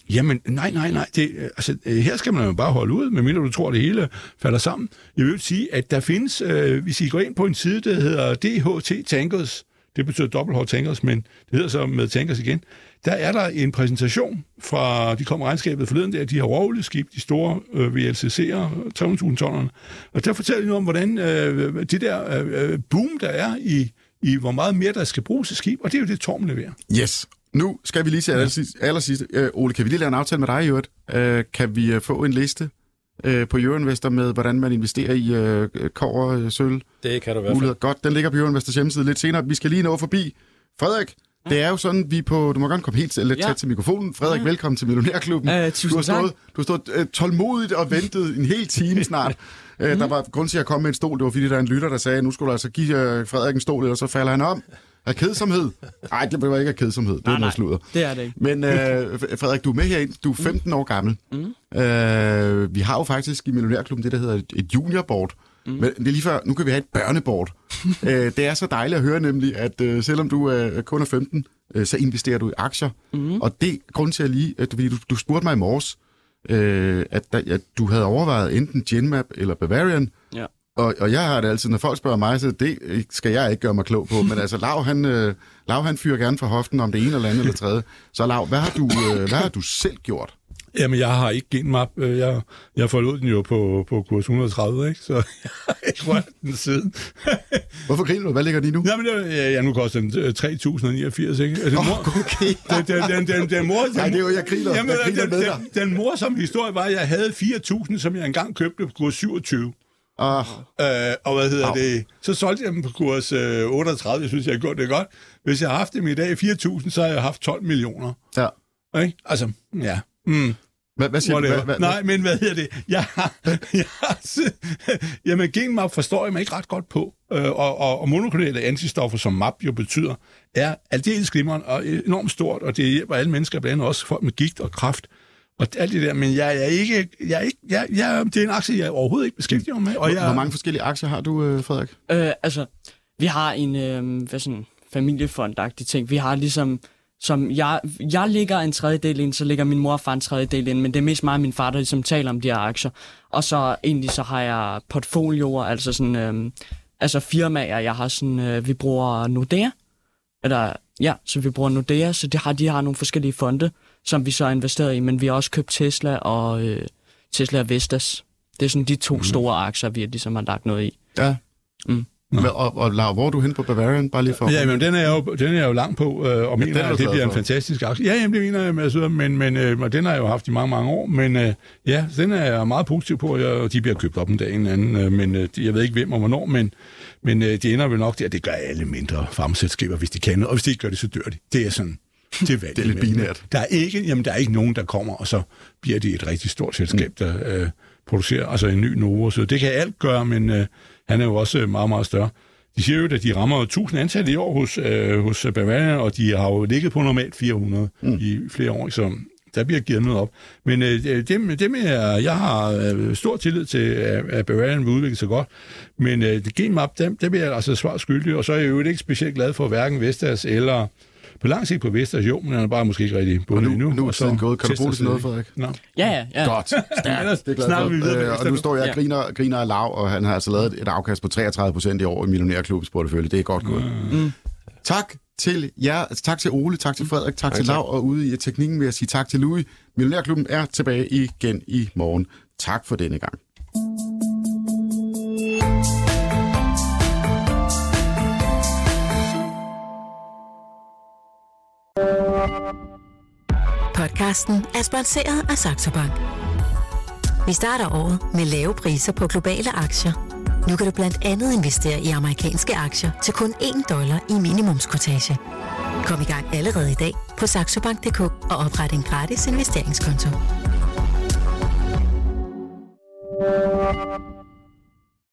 jamen, nej, nej, nej. Det, øh, altså, øh, her skal man jo bare holde ud, medmindre du tror, at det hele falder sammen. Jeg vil sige, at der findes, øh, hvis I går ind på en side, der hedder DHT Tankers, det betyder dobbelt H tankers, men det hedder så med tankers igen, der er der en præsentation fra, de kom regnskabet forleden der, de har rovleskib, de store øh, VLCC'er, 300.000 tonnerne, og der fortæller de noget om, hvordan øh, det der øh, boom, der er i, i, hvor meget mere der skal bruges til skib, og det er jo det, Torm leverer. Yes. Nu skal vi lige se allersidst. allersidst. Øh, Ole, kan vi lige lave en aftale med dig i øvrigt? Øh, kan vi øh, få en liste øh, på Euroinvestor med, hvordan man investerer i øh, kover, øh, sølv? Det kan du i hvert fald. Godt, den ligger på Euroinvestors hjemmeside lidt senere. Vi skal lige nå forbi. Frederik, det er jo sådan, vi på... Du må godt komme helt lidt ja. tæt til mikrofonen. Frederik, ja. velkommen til Millionærklubben. Uh, du har stået, du har stået uh, tålmodigt og ventet en hel time snart. uh, mm. Der var grund til at komme med en stol. Det var fordi, der er en lytter, der sagde, nu skulle du altså give uh, Frederik en stol, eller så falder han om. Af kedsomhed? Nej, det var ikke af kedsomhed. Det er noget sludder. det er det ikke. Men uh, Frederik, du er med herind. Du er 15 mm. år gammel. Mm. Uh, vi har jo faktisk i Millionærklubben det, der hedder et juniorboard. Mm. Men det er lige før, nu kan vi have et børnebord. uh, det er så dejligt at høre nemlig, at uh, selvom du uh, kun er 15, uh, så investerer du i aktier. Mm. Og det grund til at lige, at du, du spurgte mig i morges, uh, at, der, at du havde overvejet enten Genmap eller Bavarian. Ja. Og, og jeg har det altid, når folk spørger mig, så det skal jeg ikke gøre mig klog på. Men altså, Lav, han, uh, Lav, han fyrer gerne fra hoften om det ene eller andet eller tredje. Så Lav, hvad har du, uh, hvad har du selv gjort? Jamen, jeg har ikke genmap. Øh, jeg, jeg forlod den jo på, på kurs 130, ikke? så jeg har ikke rørt den siden. Hvorfor griner du? Hvad ligger de nu? Jamen, ja, ja, nu koster den 3.089, øh, ikke? Altså, oh, okay. Den, den, den, den, den mor, Nej, det er jo, jeg griner, jamen, jeg griner den, med dig. Den, den morsomme historie var, at jeg havde 4.000, som jeg engang købte på kurs 27. Oh. Øh, og hvad hedder oh. det? Så solgte jeg dem på kurs øh, 38. Jeg synes, jeg har gjort det godt. Hvis jeg har haft dem i dag 4.000, så har jeg haft 12 millioner. Ja. Ikke? Altså, ja. Mm. Hvad, hvad siger Whatever. du? Hvad, hvad, Nej, men hvad hedder det? Jeg har, jeg har, jamen, genmap forstår jeg mig ikke ret godt på. Øh, og, og, og monoklonale antistoffer, som MAP jo betyder, er aldeles glimrende og enormt stort, og det hjælper alle mennesker, blandt andet også folk med gigt og kraft. Og alt det der, men jeg er ikke, jeg er ikke jeg, jeg, det er en aktie, jeg overhovedet ikke beskæftiger mig med. Og jeg, Hvor mange forskellige aktier har du, øh, Frederik? Øh, altså, vi har en øh, hvad sådan, familiefondagtig ting. Vi har ligesom som jeg, jeg ligger en tredjedel ind, så ligger min mor og far en tredjedel ind, men det er mest mig og min far, der ligesom taler om de her aktier. Og så egentlig så har jeg portfolioer, altså sådan, øh, altså firmaer, jeg har sådan, øh, vi bruger Nordea, eller ja, så vi bruger Nordea, så de har, de har nogle forskellige fonde, som vi så har investeret i, men vi har også købt Tesla og øh, Tesla og Vestas. Det er sådan de to mm. store aktier, vi ligesom har lagt noget i. Ja. Mm. Nå. Og, og Laura, hvor er du hen på Bavarian, bare lige for... Ja, men den er jo, den er jo lang på, øh, og mener, at det bliver en fantastisk aktie. Ja, jamen, det mener jeg, altså, men, men øh, den har jeg jo haft i mange, mange år, men øh, ja, den er jeg meget positiv på, og de bliver købt op en dag en anden, øh, men øh, jeg ved ikke hvem og hvornår, men, men øh, det ender vel nok der, det gør alle mindre farmaselskaber, hvis de kan, og hvis de ikke gør det, så dør de. Det er sådan, til valg. Det er lidt binært. Der er, ikke, jamen, der er ikke nogen, der kommer, og så bliver det et rigtig stort selskab, der øh, producerer altså en ny Novo. Så det kan alt gøre, men øh, han er jo også meget, meget større. De siger jo, at de rammer 1000 ansatte i år hos, øh, hos Bavaria, og de har jo ligget på normalt 400 mm. i flere år, så der bliver givet noget op. Men øh, dem, dem er, jeg har øh, stor tillid til, at, at Bavarian vil udvikle sig godt, men øh, Genmap, dem, dem er jeg altså svar skyldig, og så er jeg jo ikke specielt glad for hverken Vestas eller på lang sigt på Vestas, jo, men han er bare måske ikke rigtig bundet nu, endnu. nu er og så tiden gået. Kan du bruge det til noget. Frederik? Nå. Ja, ja, ja. Godt. Stærkt. Det er Snakker vi videre Øh, og nu nu. står jeg og griner, griner af lav, og han har altså lavet et afkast på 33 procent i år i Millionærklubbens portefølje. Det er godt gået. Mm. Tak til jer, altså tak til Ole, tak til Frederik, tak til Lav, og ude i teknikken vil jeg sige tak til Louis. Millionærklubben er tilbage igen i morgen. Tak for denne gang. Podcasten er sponsoreret af Saxo Bank. Vi starter året med lave priser på globale aktier. Nu kan du blandt andet investere i amerikanske aktier til kun 1 dollar i minimumskortage. Kom i gang allerede i dag på saxobank.dk og opret en gratis investeringskonto.